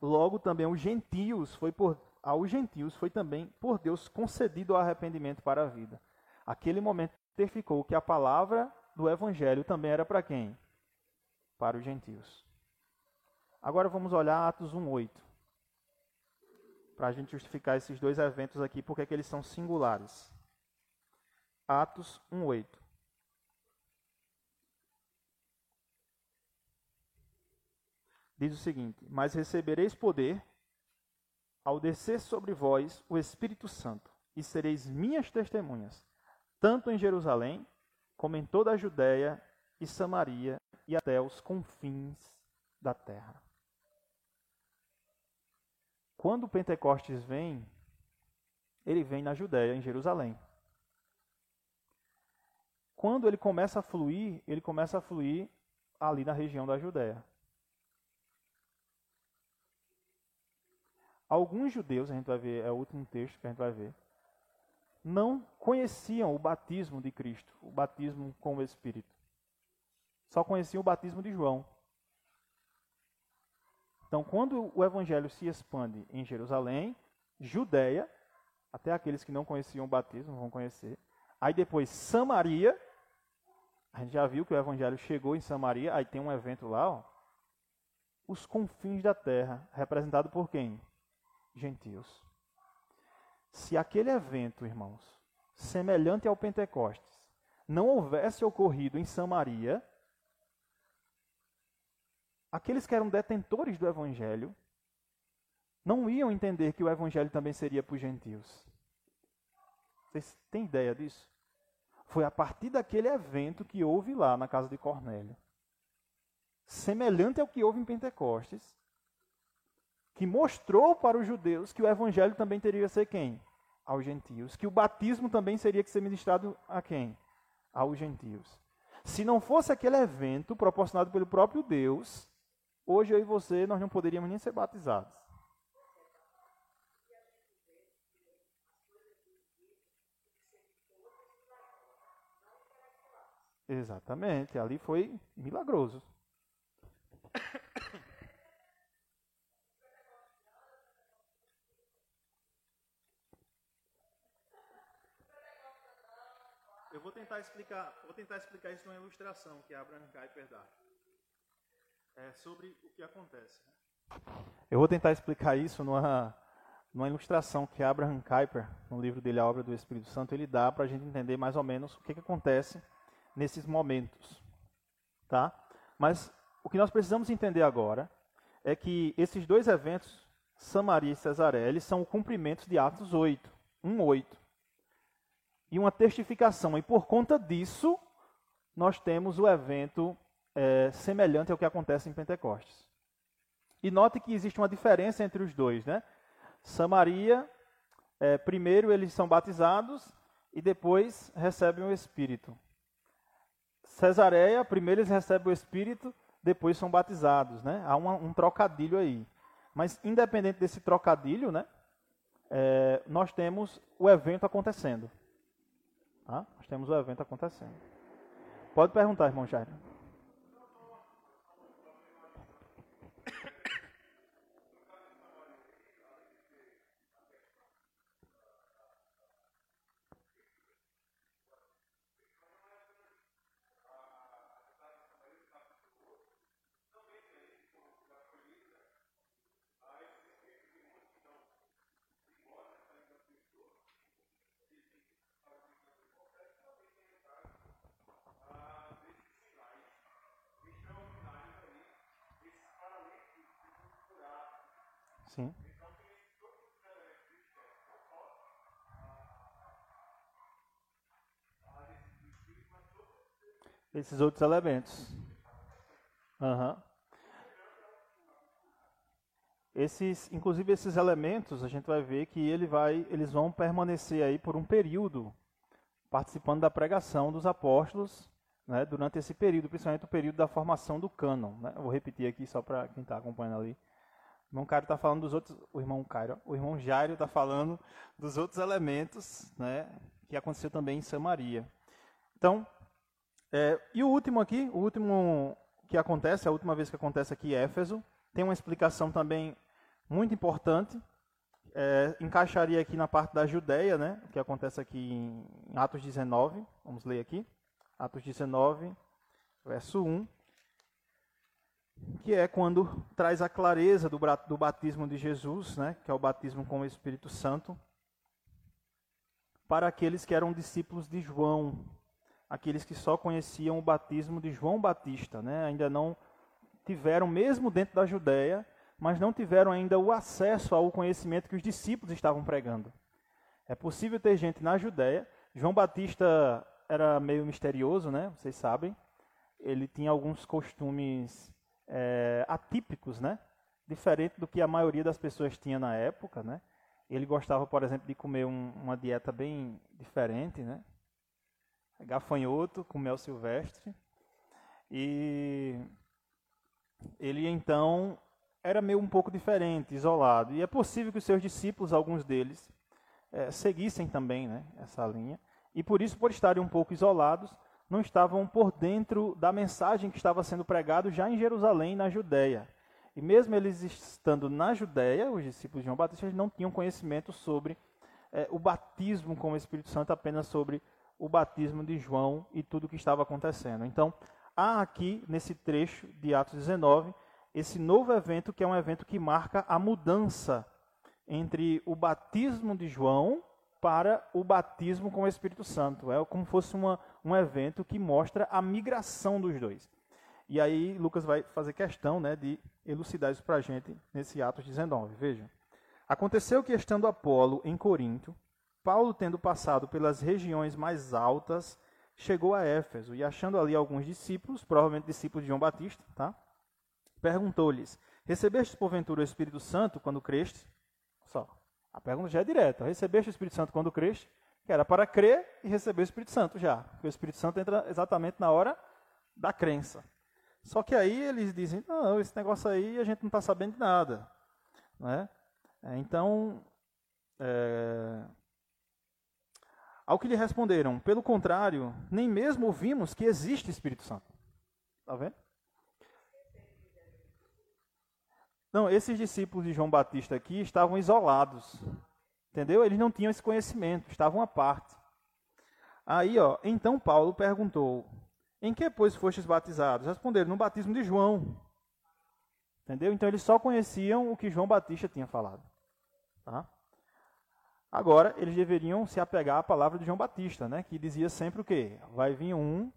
Logo também os gentios foi por aos gentios foi também por Deus concedido o arrependimento para a vida. Aquele momento testificou que a palavra do evangelho também era para quem? Para os gentios. Agora vamos olhar Atos 1:8. Para a gente justificar esses dois eventos aqui, porque é eles são singulares. Atos 1:8. Diz o seguinte: Mas recebereis poder ao descer sobre vós o Espírito Santo, e sereis minhas testemunhas, tanto em Jerusalém, como em toda a Judéia e Samaria e até os confins da terra. Quando Pentecostes vem, ele vem na Judéia, em Jerusalém quando ele começa a fluir, ele começa a fluir ali na região da Judéia. Alguns judeus, a gente vai ver, é o último texto que a gente vai ver, não conheciam o batismo de Cristo, o batismo com o Espírito. Só conheciam o batismo de João. Então, quando o evangelho se expande em Jerusalém, Judéia, até aqueles que não conheciam o batismo vão conhecer, Aí depois Samaria, a gente já viu que o evangelho chegou em Samaria, aí tem um evento lá, ó. Os confins da terra, representado por quem? Gentios. Se aquele evento, irmãos, semelhante ao Pentecostes, não houvesse ocorrido em Samaria, aqueles que eram detentores do evangelho não iam entender que o evangelho também seria para os gentios. Vocês têm ideia disso? Foi a partir daquele evento que houve lá na casa de Cornélio, semelhante ao que houve em Pentecostes, que mostrou para os judeus que o evangelho também teria que ser quem? Aos gentios. Que o batismo também seria que ser ministrado a quem? Aos gentios. Se não fosse aquele evento proporcionado pelo próprio Deus, hoje eu e você nós não poderíamos nem ser batizados. Exatamente, ali foi milagroso. Eu vou tentar explicar, vou tentar explicar isso numa ilustração que a Abraham Kuyper dá. É sobre o que acontece. Eu vou tentar explicar isso numa, numa ilustração que Abraham Kuyper, no livro dele A Obra do Espírito Santo, ele dá para a gente entender mais ou menos o que, que acontece nesses momentos. Tá? Mas o que nós precisamos entender agora é que esses dois eventos, Samaria e Cesaré, eles são cumprimentos de Atos 8, 1, 8 e uma testificação. E por conta disso, nós temos o evento é, semelhante ao que acontece em Pentecostes. E note que existe uma diferença entre os dois. Né? Samaria, é, primeiro eles são batizados e depois recebem o Espírito. Cesareia, primeiro eles recebem o Espírito, depois são batizados. Né? Há um trocadilho aí. Mas independente desse trocadilho, né, é, nós temos o evento acontecendo. Tá? Nós temos o evento acontecendo. Pode perguntar, irmão Jairo. Sim. Esses outros elementos. Uhum. Esses, inclusive esses elementos, a gente vai ver que ele vai, eles vão permanecer aí por um período, participando da pregação dos apóstolos, né, durante esse período, principalmente o período da formação do cânon. Né? vou repetir aqui só para quem está acompanhando ali. O irmão Cairo está falando dos outros, o irmão Cairo, o irmão Jairo está falando dos outros elementos, né, que aconteceu também em Samaria. Então, é, e o último aqui, o último que acontece, a última vez que acontece aqui em Éfeso, tem uma explicação também muito importante. É, encaixaria aqui na parte da Judéia, né, que acontece aqui em Atos 19. Vamos ler aqui. Atos 19, verso 1 que é quando traz a clareza do, do batismo de Jesus, né, que é o batismo com o Espírito Santo, para aqueles que eram discípulos de João, aqueles que só conheciam o batismo de João Batista, né, ainda não tiveram, mesmo dentro da Judéia, mas não tiveram ainda o acesso ao conhecimento que os discípulos estavam pregando. É possível ter gente na Judéia. João Batista era meio misterioso, né? Vocês sabem. Ele tinha alguns costumes é, atípicos, né? Diferente do que a maioria das pessoas tinha na época, né? Ele gostava, por exemplo, de comer um, uma dieta bem diferente, né? Gafanhoto com mel silvestre. E ele então era meio um pouco diferente, isolado. E é possível que os seus discípulos, alguns deles, é, seguissem também né, essa linha. E por isso, por estarem um pouco isolados, não estavam por dentro da mensagem que estava sendo pregado já em Jerusalém, na Judéia. E mesmo eles estando na Judéia, os discípulos de João Batista não tinham conhecimento sobre é, o batismo com o Espírito Santo, apenas sobre o batismo de João e tudo o que estava acontecendo. Então, há aqui, nesse trecho de Atos 19, esse novo evento que é um evento que marca a mudança entre o batismo de João para o batismo com o Espírito Santo. É como fosse uma, um evento que mostra a migração dos dois. E aí Lucas vai fazer questão né, de elucidar isso para a gente nesse Atos 19. Veja. Aconteceu que, estando Apolo em Corinto, Paulo, tendo passado pelas regiões mais altas, chegou a Éfeso e, achando ali alguns discípulos, provavelmente discípulos de João Batista, tá? perguntou-lhes: Recebeste porventura o Espírito Santo quando creste? Só. A pergunta já é direta: Recebeste o Espírito Santo quando creste? Que era para crer e receber o Espírito Santo já. Porque o Espírito Santo entra exatamente na hora da crença. Só que aí eles dizem: Não, esse negócio aí a gente não está sabendo de nada. Né? Então, é, ao que lhe responderam, pelo contrário, nem mesmo ouvimos que existe Espírito Santo. Está vendo? Não, esses discípulos de João Batista aqui estavam isolados. Entendeu? Eles não tinham esse conhecimento, estavam à parte. Aí, ó, então Paulo perguntou: Em que, pois, fostes batizados? Responderam: No batismo de João. Entendeu? Então eles só conheciam o que João Batista tinha falado. Tá? Agora, eles deveriam se apegar à palavra de João Batista, né, que dizia sempre o quê? Vai vir um,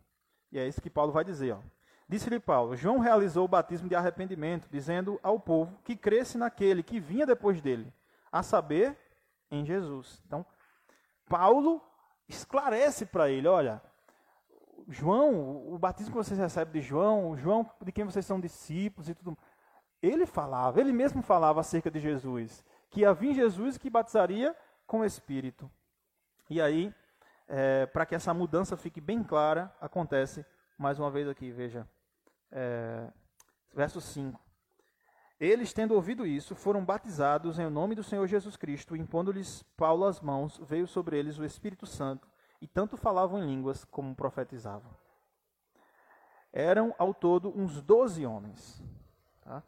e é isso que Paulo vai dizer. Disse-lhe Paulo: João realizou o batismo de arrependimento, dizendo ao povo que cresce naquele que vinha depois dele, a saber, em Jesus. Então, Paulo esclarece para ele: olha, João, o batismo que vocês recebem de João, João de quem vocês são discípulos e tudo. Ele falava, ele mesmo falava acerca de Jesus, que havia Jesus que batizaria com o Espírito. E aí, é, para que essa mudança fique bem clara, acontece mais uma vez aqui, veja, é, verso 5. Eles, tendo ouvido isso, foram batizados em nome do Senhor Jesus Cristo, impondo-lhes Paulo as mãos, veio sobre eles o Espírito Santo, e tanto falavam em línguas como profetizavam. Eram ao todo uns doze homens. Tá?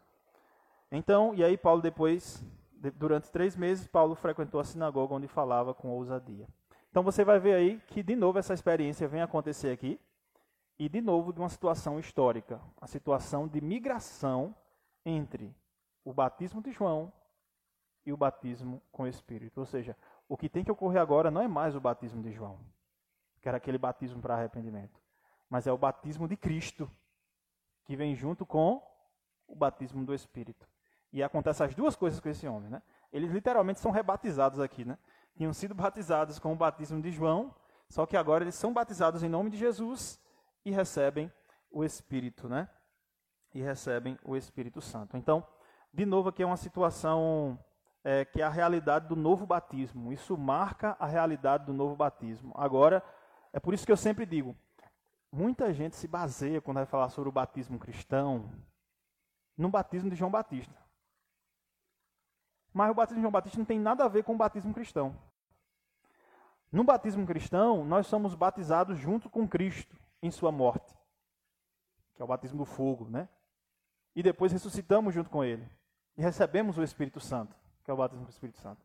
Então, e aí Paulo depois durante três meses, Paulo frequentou a sinagoga onde falava com ousadia. Então você vai ver aí que, de novo, essa experiência vem acontecer aqui, e de novo de uma situação histórica, a situação de migração entre o batismo de João e o batismo com o Espírito. Ou seja, o que tem que ocorrer agora não é mais o batismo de João, que era aquele batismo para arrependimento, mas é o batismo de Cristo, que vem junto com o batismo do Espírito. E acontece as duas coisas com esse homem, né? Eles literalmente são rebatizados aqui, né? Tinham sido batizados com o batismo de João, só que agora eles são batizados em nome de Jesus e recebem o Espírito, né? E recebem o Espírito Santo. Então, de novo, aqui é uma situação é, que é a realidade do novo batismo. Isso marca a realidade do novo batismo. Agora, é por isso que eu sempre digo: muita gente se baseia, quando vai falar sobre o batismo cristão, no batismo de João Batista. Mas o batismo de João Batista não tem nada a ver com o batismo cristão. No batismo cristão, nós somos batizados junto com Cristo em sua morte, que é o batismo do fogo, né? E depois ressuscitamos junto com ele. E recebemos o Espírito Santo, que é o batismo do Espírito Santo.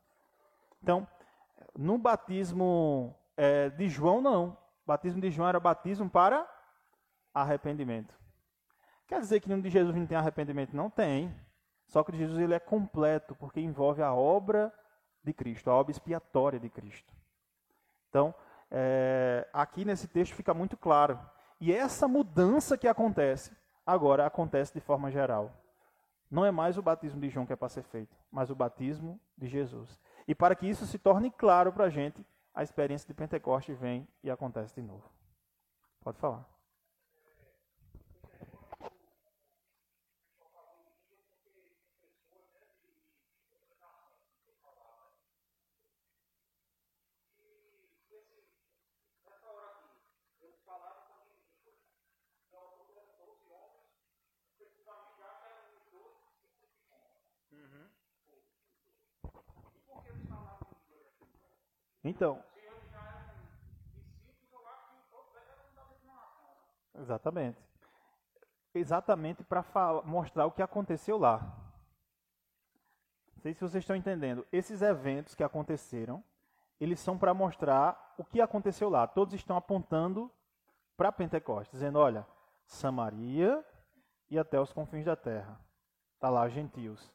Então, no batismo é, de João, não. O batismo de João era batismo para arrependimento. Quer dizer que no de Jesus não tem arrependimento? Não tem. Só que Jesus ele é completo, porque envolve a obra de Cristo, a obra expiatória de Cristo. Então, é, aqui nesse texto fica muito claro. E essa mudança que acontece, agora acontece de forma geral. Não é mais o batismo de João que é para ser feito, mas o batismo de Jesus. E para que isso se torne claro para a gente, a experiência de Pentecostes vem e acontece de novo. Pode falar. Então. Exatamente. Exatamente para mostrar o que aconteceu lá. Não sei se vocês estão entendendo. Esses eventos que aconteceram eles são para mostrar o que aconteceu lá. Todos estão apontando para Pentecostes, dizendo: olha, Samaria e até os confins da terra. Está lá, gentios.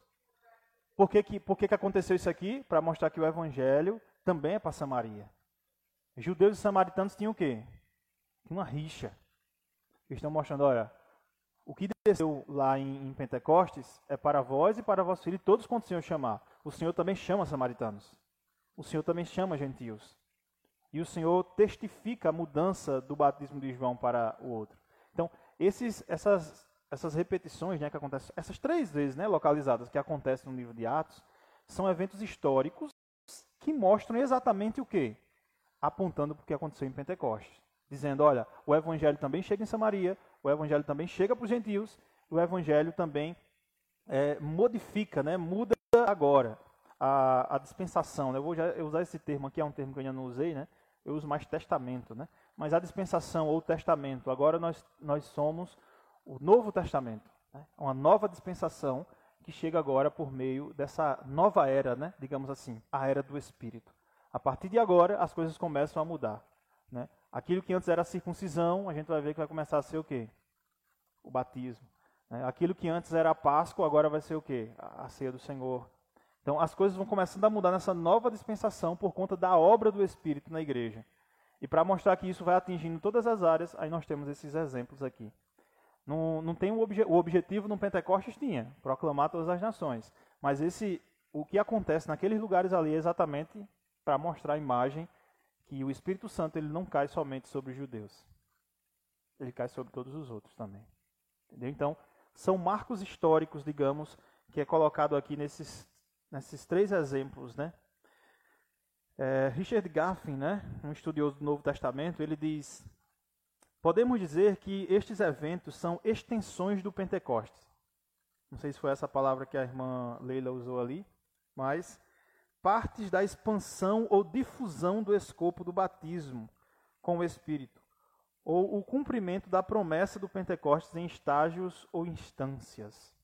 Por que, que, por que, que aconteceu isso aqui? Para mostrar que o evangelho também é para Samaria. Judeus e samaritanos tinham o quê? Uma rixa. Eles estão mostrando, olha, o que desceu lá em, em Pentecostes é para vós e para vosso filho, todos quanto o Senhor chamar. O Senhor também chama samaritanos. O Senhor também chama gentios. E o Senhor testifica a mudança do batismo de João para o outro. Então, esses, essas, essas repetições né, que acontecem, essas três vezes né, localizadas que acontecem no livro de Atos, são eventos históricos que mostram exatamente o que? Apontando para o que aconteceu em Pentecostes. Dizendo, olha, o evangelho também chega em Samaria, o evangelho também chega para os gentios, o evangelho também é, modifica, né, muda agora a, a dispensação. Né? Eu vou já usar esse termo aqui, é um termo que eu ainda não usei, né? eu uso mais testamento. Né? Mas a dispensação ou testamento, agora nós, nós somos o Novo Testamento. Né? Uma nova dispensação que chega agora por meio dessa nova era, né? digamos assim, a era do Espírito. A partir de agora, as coisas começam a mudar. Né? Aquilo que antes era a circuncisão, a gente vai ver que vai começar a ser o quê? O batismo. Né? Aquilo que antes era a Páscoa, agora vai ser o quê? A ceia do Senhor. Então as coisas vão começando a mudar nessa nova dispensação por conta da obra do Espírito na igreja. E para mostrar que isso vai atingindo todas as áreas, aí nós temos esses exemplos aqui. Não, não tem o, obje, o objetivo no Pentecostes tinha, proclamar todas as nações. Mas esse, o que acontece naqueles lugares ali é exatamente para mostrar a imagem que o Espírito Santo ele não cai somente sobre os judeus. Ele cai sobre todos os outros também. Entendeu? Então, são marcos históricos, digamos, que é colocado aqui nesses, nesses três exemplos, né? É, Richard Gaffin, né, um estudioso do Novo Testamento, ele diz: podemos dizer que estes eventos são extensões do Pentecostes. Não sei se foi essa palavra que a irmã Leila usou ali, mas partes da expansão ou difusão do escopo do batismo com o Espírito, ou o cumprimento da promessa do Pentecostes em estágios ou instâncias.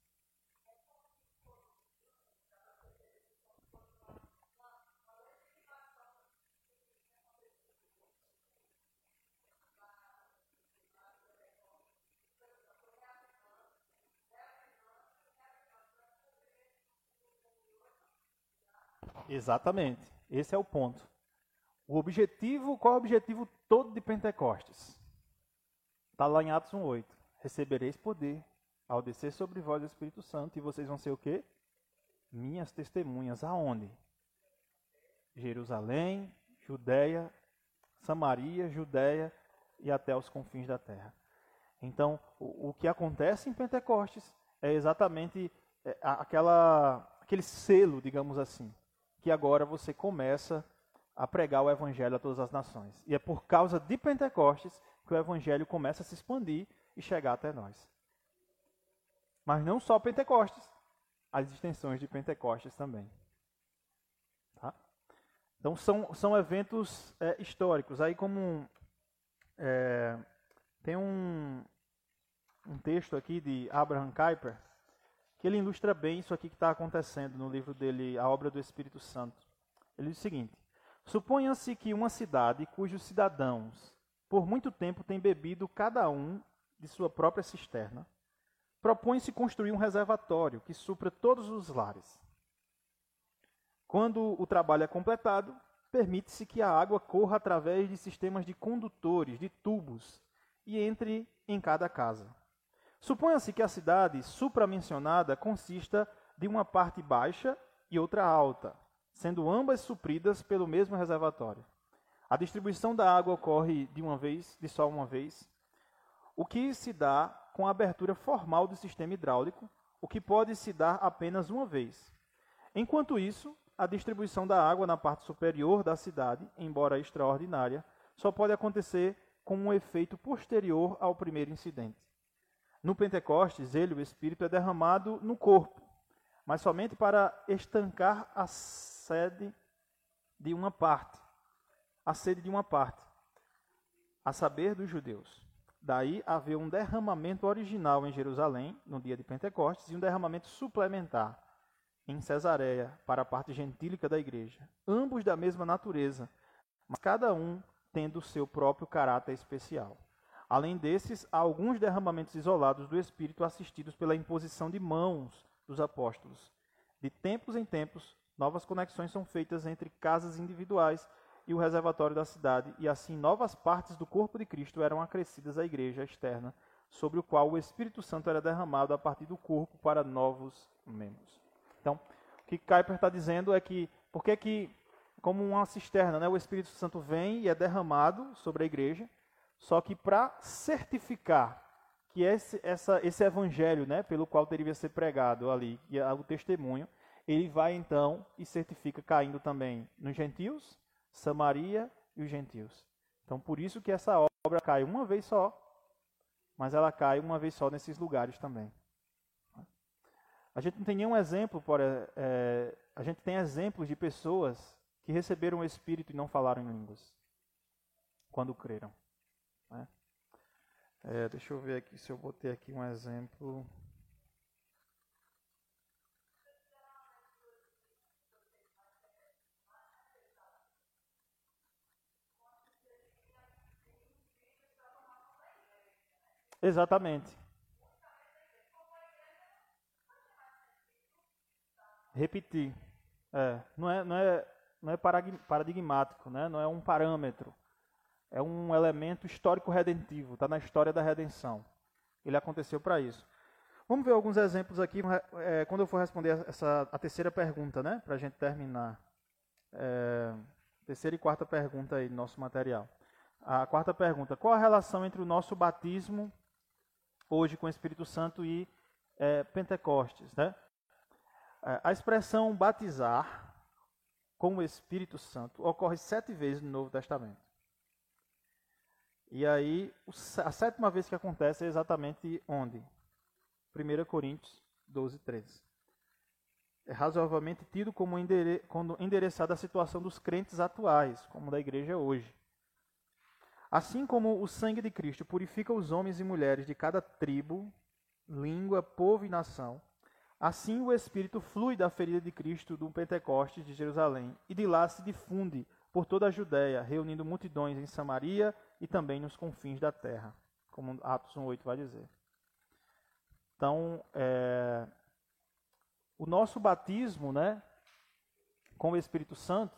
Exatamente. Esse é o ponto. O objetivo, qual é o objetivo todo de Pentecostes? Está lá em Atos 1,8. Recebereis poder ao descer sobre vós o Espírito Santo e vocês vão ser o quê? Minhas testemunhas. Aonde? Jerusalém, Judéia, Samaria, Judéia e até os confins da terra. Então, o, o que acontece em Pentecostes é exatamente é, aquela, aquele selo, digamos assim, que agora você começa a pregar o evangelho a todas as nações. E é por causa de Pentecostes que o evangelho começa a se expandir e chegar até nós. Mas não só Pentecostes, as extensões de Pentecostes também. Tá? Então são, são eventos é, históricos. Aí como é, tem um, um texto aqui de Abraham Kuyper, que ele ilustra bem isso aqui que está acontecendo no livro dele, A Obra do Espírito Santo. Ele diz o seguinte: Suponha-se que uma cidade cujos cidadãos por muito tempo têm bebido cada um de sua própria cisterna, propõe-se construir um reservatório que supra todos os lares. Quando o trabalho é completado, permite-se que a água corra através de sistemas de condutores, de tubos, e entre em cada casa. Suponha-se que a cidade supramencionada consista de uma parte baixa e outra alta, sendo ambas supridas pelo mesmo reservatório. A distribuição da água ocorre de uma vez, de só uma vez, o que se dá com a abertura formal do sistema hidráulico, o que pode se dar apenas uma vez. Enquanto isso, a distribuição da água na parte superior da cidade, embora extraordinária, só pode acontecer com um efeito posterior ao primeiro incidente. No Pentecostes, ele, o Espírito, é derramado no corpo, mas somente para estancar a sede de uma parte, a sede de uma parte, a saber dos judeus. Daí havia um derramamento original em Jerusalém, no dia de Pentecostes, e um derramamento suplementar em Cesareia para a parte gentílica da igreja, ambos da mesma natureza, mas cada um tendo o seu próprio caráter especial. Além desses, há alguns derramamentos isolados do Espírito assistidos pela imposição de mãos dos apóstolos. De tempos em tempos, novas conexões são feitas entre casas individuais e o reservatório da cidade, e assim novas partes do corpo de Cristo eram acrescidas à igreja externa, sobre o qual o Espírito Santo era derramado a partir do corpo para novos membros. Então, o que Kuyper está dizendo é que, porque que, como uma cisterna, né, o Espírito Santo vem e é derramado sobre a igreja, só que para certificar que esse, essa, esse evangelho, né, pelo qual deveria ser pregado ali, e é o testemunho, ele vai então e certifica caindo também nos gentios, Samaria e os gentios. Então, por isso que essa obra cai uma vez só, mas ela cai uma vez só nesses lugares também. A gente não tem nenhum exemplo, por, é, a gente tem exemplos de pessoas que receberam o Espírito e não falaram em línguas quando creram. É, deixa eu ver aqui se eu botei aqui um exemplo. Exatamente. Repetir. É, não é, não é, não é paradigmático, né? não é um parâmetro é um elemento histórico redentivo, está na história da redenção. Ele aconteceu para isso. Vamos ver alguns exemplos aqui, é, quando eu for responder essa, a terceira pergunta, né, para a gente terminar. É, terceira e quarta pergunta aí do nosso material. A quarta pergunta: qual a relação entre o nosso batismo hoje com o Espírito Santo e é, Pentecostes? Né? É, a expressão batizar com o Espírito Santo ocorre sete vezes no Novo Testamento. E aí, a sétima vez que acontece é exatamente onde? 1 Coríntios 12, 13. É razoavelmente tido como endere endereçada a situação dos crentes atuais, como da igreja hoje. Assim como o sangue de Cristo purifica os homens e mulheres de cada tribo, língua, povo e nação, assim o Espírito flui da ferida de Cristo do Pentecostes de Jerusalém e de lá se difunde por toda a Judéia, reunindo multidões em Samaria e também nos confins da terra, como Atos 1,8 vai dizer. Então, é, o nosso batismo, né, com o Espírito Santo,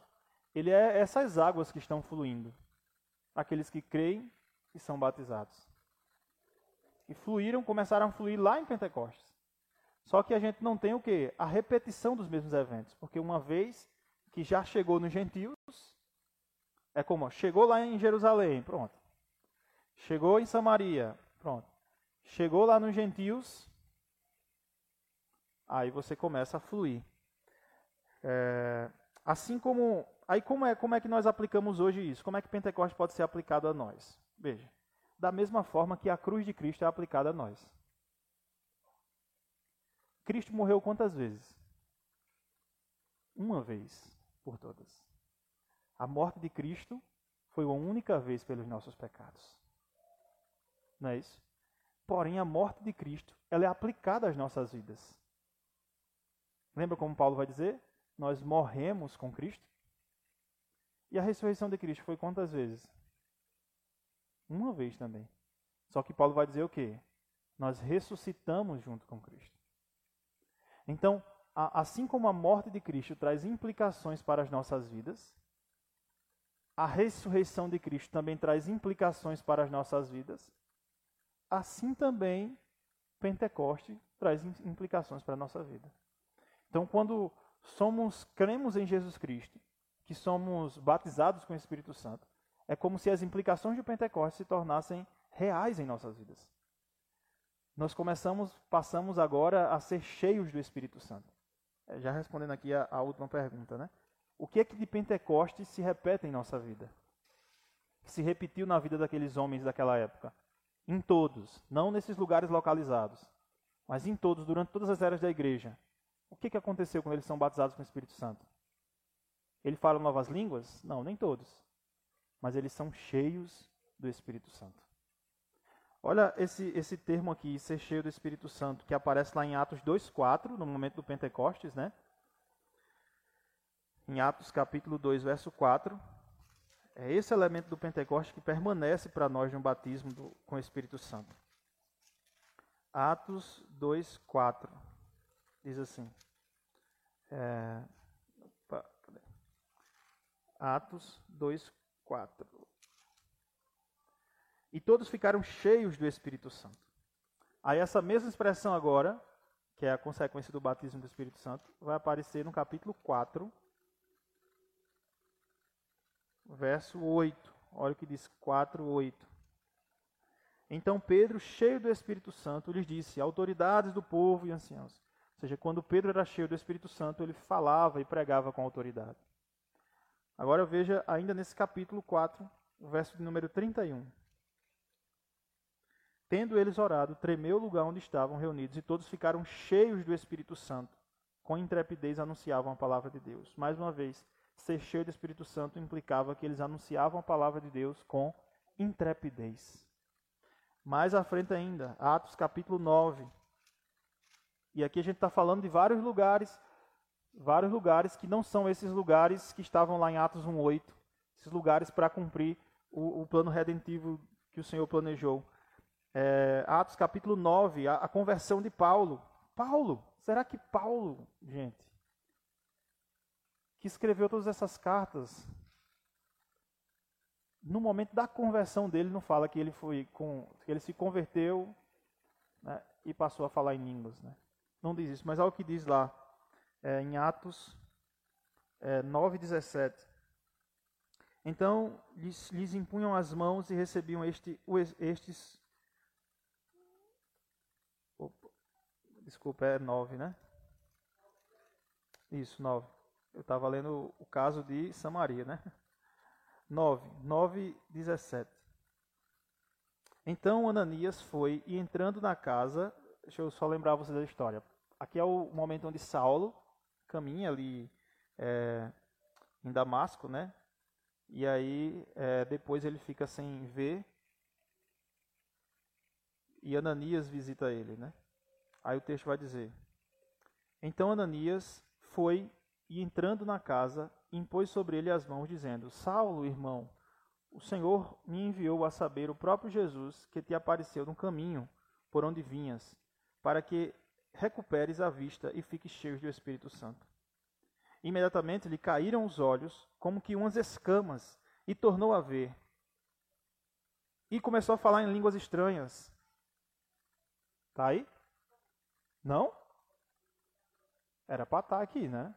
ele é essas águas que estão fluindo. Aqueles que creem e são batizados. E fluíram, começaram a fluir lá em Pentecostes. Só que a gente não tem o quê? A repetição dos mesmos eventos. Porque uma vez que já chegou nos gentios, é como, chegou lá em Jerusalém, pronto. Chegou em Samaria, pronto. Chegou lá nos gentios, aí você começa a fluir. É, assim como, aí como é, como é que nós aplicamos hoje isso? Como é que Pentecostes pode ser aplicado a nós? Veja, da mesma forma que a cruz de Cristo é aplicada a nós. Cristo morreu quantas vezes? Uma vez por todas. A morte de Cristo foi uma única vez pelos nossos pecados. Não é isso? Porém, a morte de Cristo, ela é aplicada às nossas vidas. Lembra como Paulo vai dizer? Nós morremos com Cristo. E a ressurreição de Cristo foi quantas vezes? Uma vez também. Só que Paulo vai dizer o quê? Nós ressuscitamos junto com Cristo. Então, assim como a morte de Cristo traz implicações para as nossas vidas, a ressurreição de Cristo também traz implicações para as nossas vidas, assim também Pentecoste traz implicações para a nossa vida. Então, quando somos cremos em Jesus Cristo, que somos batizados com o Espírito Santo, é como se as implicações de Pentecoste se tornassem reais em nossas vidas. Nós começamos, passamos agora a ser cheios do Espírito Santo. É, já respondendo aqui a, a última pergunta, né? O que é que de Pentecostes se repete em nossa vida? Se repetiu na vida daqueles homens daquela época? Em todos, não nesses lugares localizados, mas em todos, durante todas as eras da igreja. O que, que aconteceu quando eles são batizados com o Espírito Santo? Eles falam novas línguas? Não, nem todos. Mas eles são cheios do Espírito Santo. Olha esse, esse termo aqui, ser cheio do Espírito Santo, que aparece lá em Atos 2,4, no momento do Pentecostes, né? Em Atos capítulo 2, verso 4. É esse elemento do Pentecoste que permanece para nós no batismo do, com o Espírito Santo. Atos 2, 4. Diz assim. É, opa, Atos 2, 4. E todos ficaram cheios do Espírito Santo. Aí essa mesma expressão agora, que é a consequência do batismo do Espírito Santo, vai aparecer no capítulo 4, verso 8. Olha o que diz 4, 8. Então Pedro, cheio do Espírito Santo, lhes disse: autoridades do povo e anciãos. Ou seja, quando Pedro era cheio do Espírito Santo, ele falava e pregava com autoridade. Agora veja ainda nesse capítulo 4, o verso de número 31. Tendo eles orado, tremeu o lugar onde estavam reunidos e todos ficaram cheios do Espírito Santo. Com intrepidez anunciavam a palavra de Deus. Mais uma vez, ser cheio do Espírito Santo implicava que eles anunciavam a palavra de Deus com intrepidez. Mais à frente ainda, Atos capítulo 9. E aqui a gente está falando de vários lugares, vários lugares que não são esses lugares que estavam lá em Atos 1,8, esses lugares para cumprir o, o plano redentivo que o Senhor planejou é, Atos capítulo 9, a, a conversão de Paulo. Paulo, será que Paulo, gente, que escreveu todas essas cartas, no momento da conversão dele, não fala que ele foi com, que ele se converteu né, e passou a falar em línguas, né? Não diz isso, mas olha o que diz lá é, em Atos é, 9:17. Então lhes, lhes impunham as mãos e recebiam este, estes Desculpa, é 9, né? Isso, 9. Eu estava lendo o caso de Samaria, né? 9, 9, 17. Então Ananias foi e entrando na casa, deixa eu só lembrar vocês da história. Aqui é o momento onde Saulo caminha ali é, em Damasco, né? E aí é, depois ele fica sem ver e Ananias visita ele, né? Aí o texto vai dizer: Então Ananias foi e entrando na casa, impôs sobre ele as mãos, dizendo: Saulo, irmão, o Senhor me enviou a saber o próprio Jesus que te apareceu no caminho por onde vinhas, para que recuperes a vista e fiques cheio do Espírito Santo. Imediatamente lhe caíram os olhos, como que umas escamas, e tornou a ver. E começou a falar em línguas estranhas. Tá aí? Não? Era para estar tá aqui, né?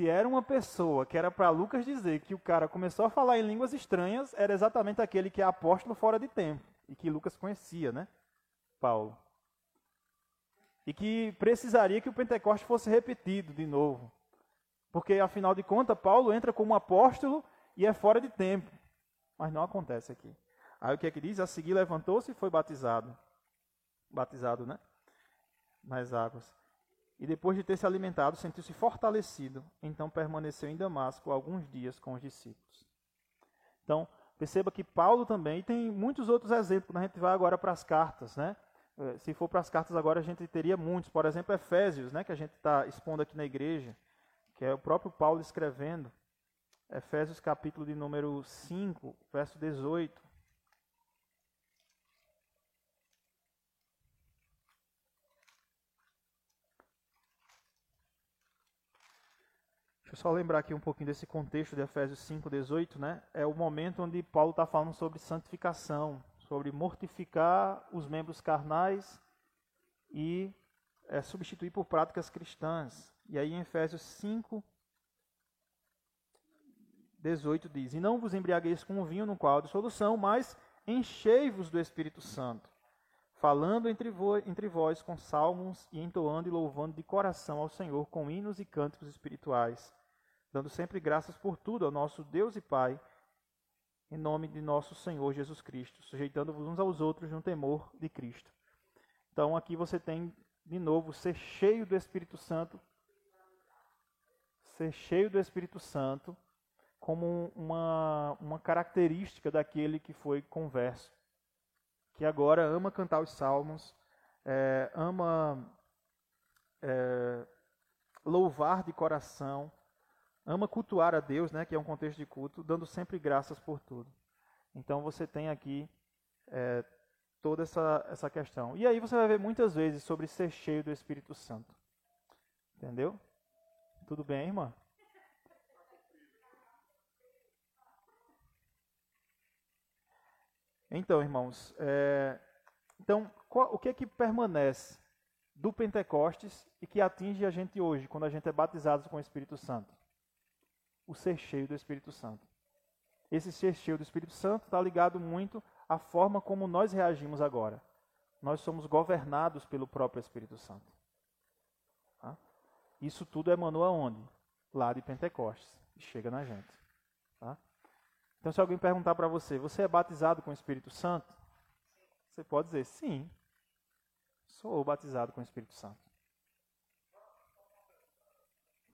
Se era uma pessoa que era para Lucas dizer que o cara começou a falar em línguas estranhas, era exatamente aquele que é apóstolo fora de tempo e que Lucas conhecia, né? Paulo. E que precisaria que o Pentecoste fosse repetido de novo. Porque, afinal de contas, Paulo entra como apóstolo e é fora de tempo. Mas não acontece aqui. Aí o que é que diz? A seguir levantou-se e foi batizado. Batizado, né? Nas águas. E depois de ter se alimentado, sentiu-se fortalecido. Então permaneceu em Damasco alguns dias com os discípulos. Então, perceba que Paulo também, e tem muitos outros exemplos, quando a gente vai agora para as cartas, né? Eh, se for para as cartas agora, a gente teria muitos. Por exemplo, Efésios, né? Que a gente está expondo aqui na igreja, que é o próprio Paulo escrevendo. Efésios capítulo de número 5, verso 18. Deixa eu só lembrar aqui um pouquinho desse contexto de Efésios 5,18, né? É o momento onde Paulo está falando sobre santificação, sobre mortificar os membros carnais e é, substituir por práticas cristãs. E aí em Efésios 5, 18 diz: E não vos embriagueis com o vinho no qual há dissolução, mas enchei-vos do Espírito Santo, falando entre, entre vós com salmos e entoando e louvando de coração ao Senhor com hinos e cânticos espirituais dando sempre graças por tudo ao nosso Deus e Pai, em nome de nosso Senhor Jesus Cristo, sujeitando-vos uns aos outros no temor de Cristo. Então aqui você tem de novo ser cheio do Espírito Santo, ser cheio do Espírito Santo como uma, uma característica daquele que foi converso, que agora ama cantar os salmos, é, ama é, louvar de coração, ama cultuar a Deus, né, que é um contexto de culto, dando sempre graças por tudo. Então você tem aqui é, toda essa, essa questão. E aí você vai ver muitas vezes sobre ser cheio do Espírito Santo. Entendeu? Tudo bem, irmã? Então, irmãos, é, então, qual, o que é que permanece do Pentecostes e que atinge a gente hoje, quando a gente é batizado com o Espírito Santo? O ser cheio do Espírito Santo. Esse ser cheio do Espírito Santo está ligado muito à forma como nós reagimos agora. Nós somos governados pelo próprio Espírito Santo. Tá? Isso tudo emanou aonde? Lá de Pentecostes. E chega na gente. Tá? Então, se alguém perguntar para você, você é batizado com o Espírito Santo? Você pode dizer, sim, sou batizado com o Espírito Santo.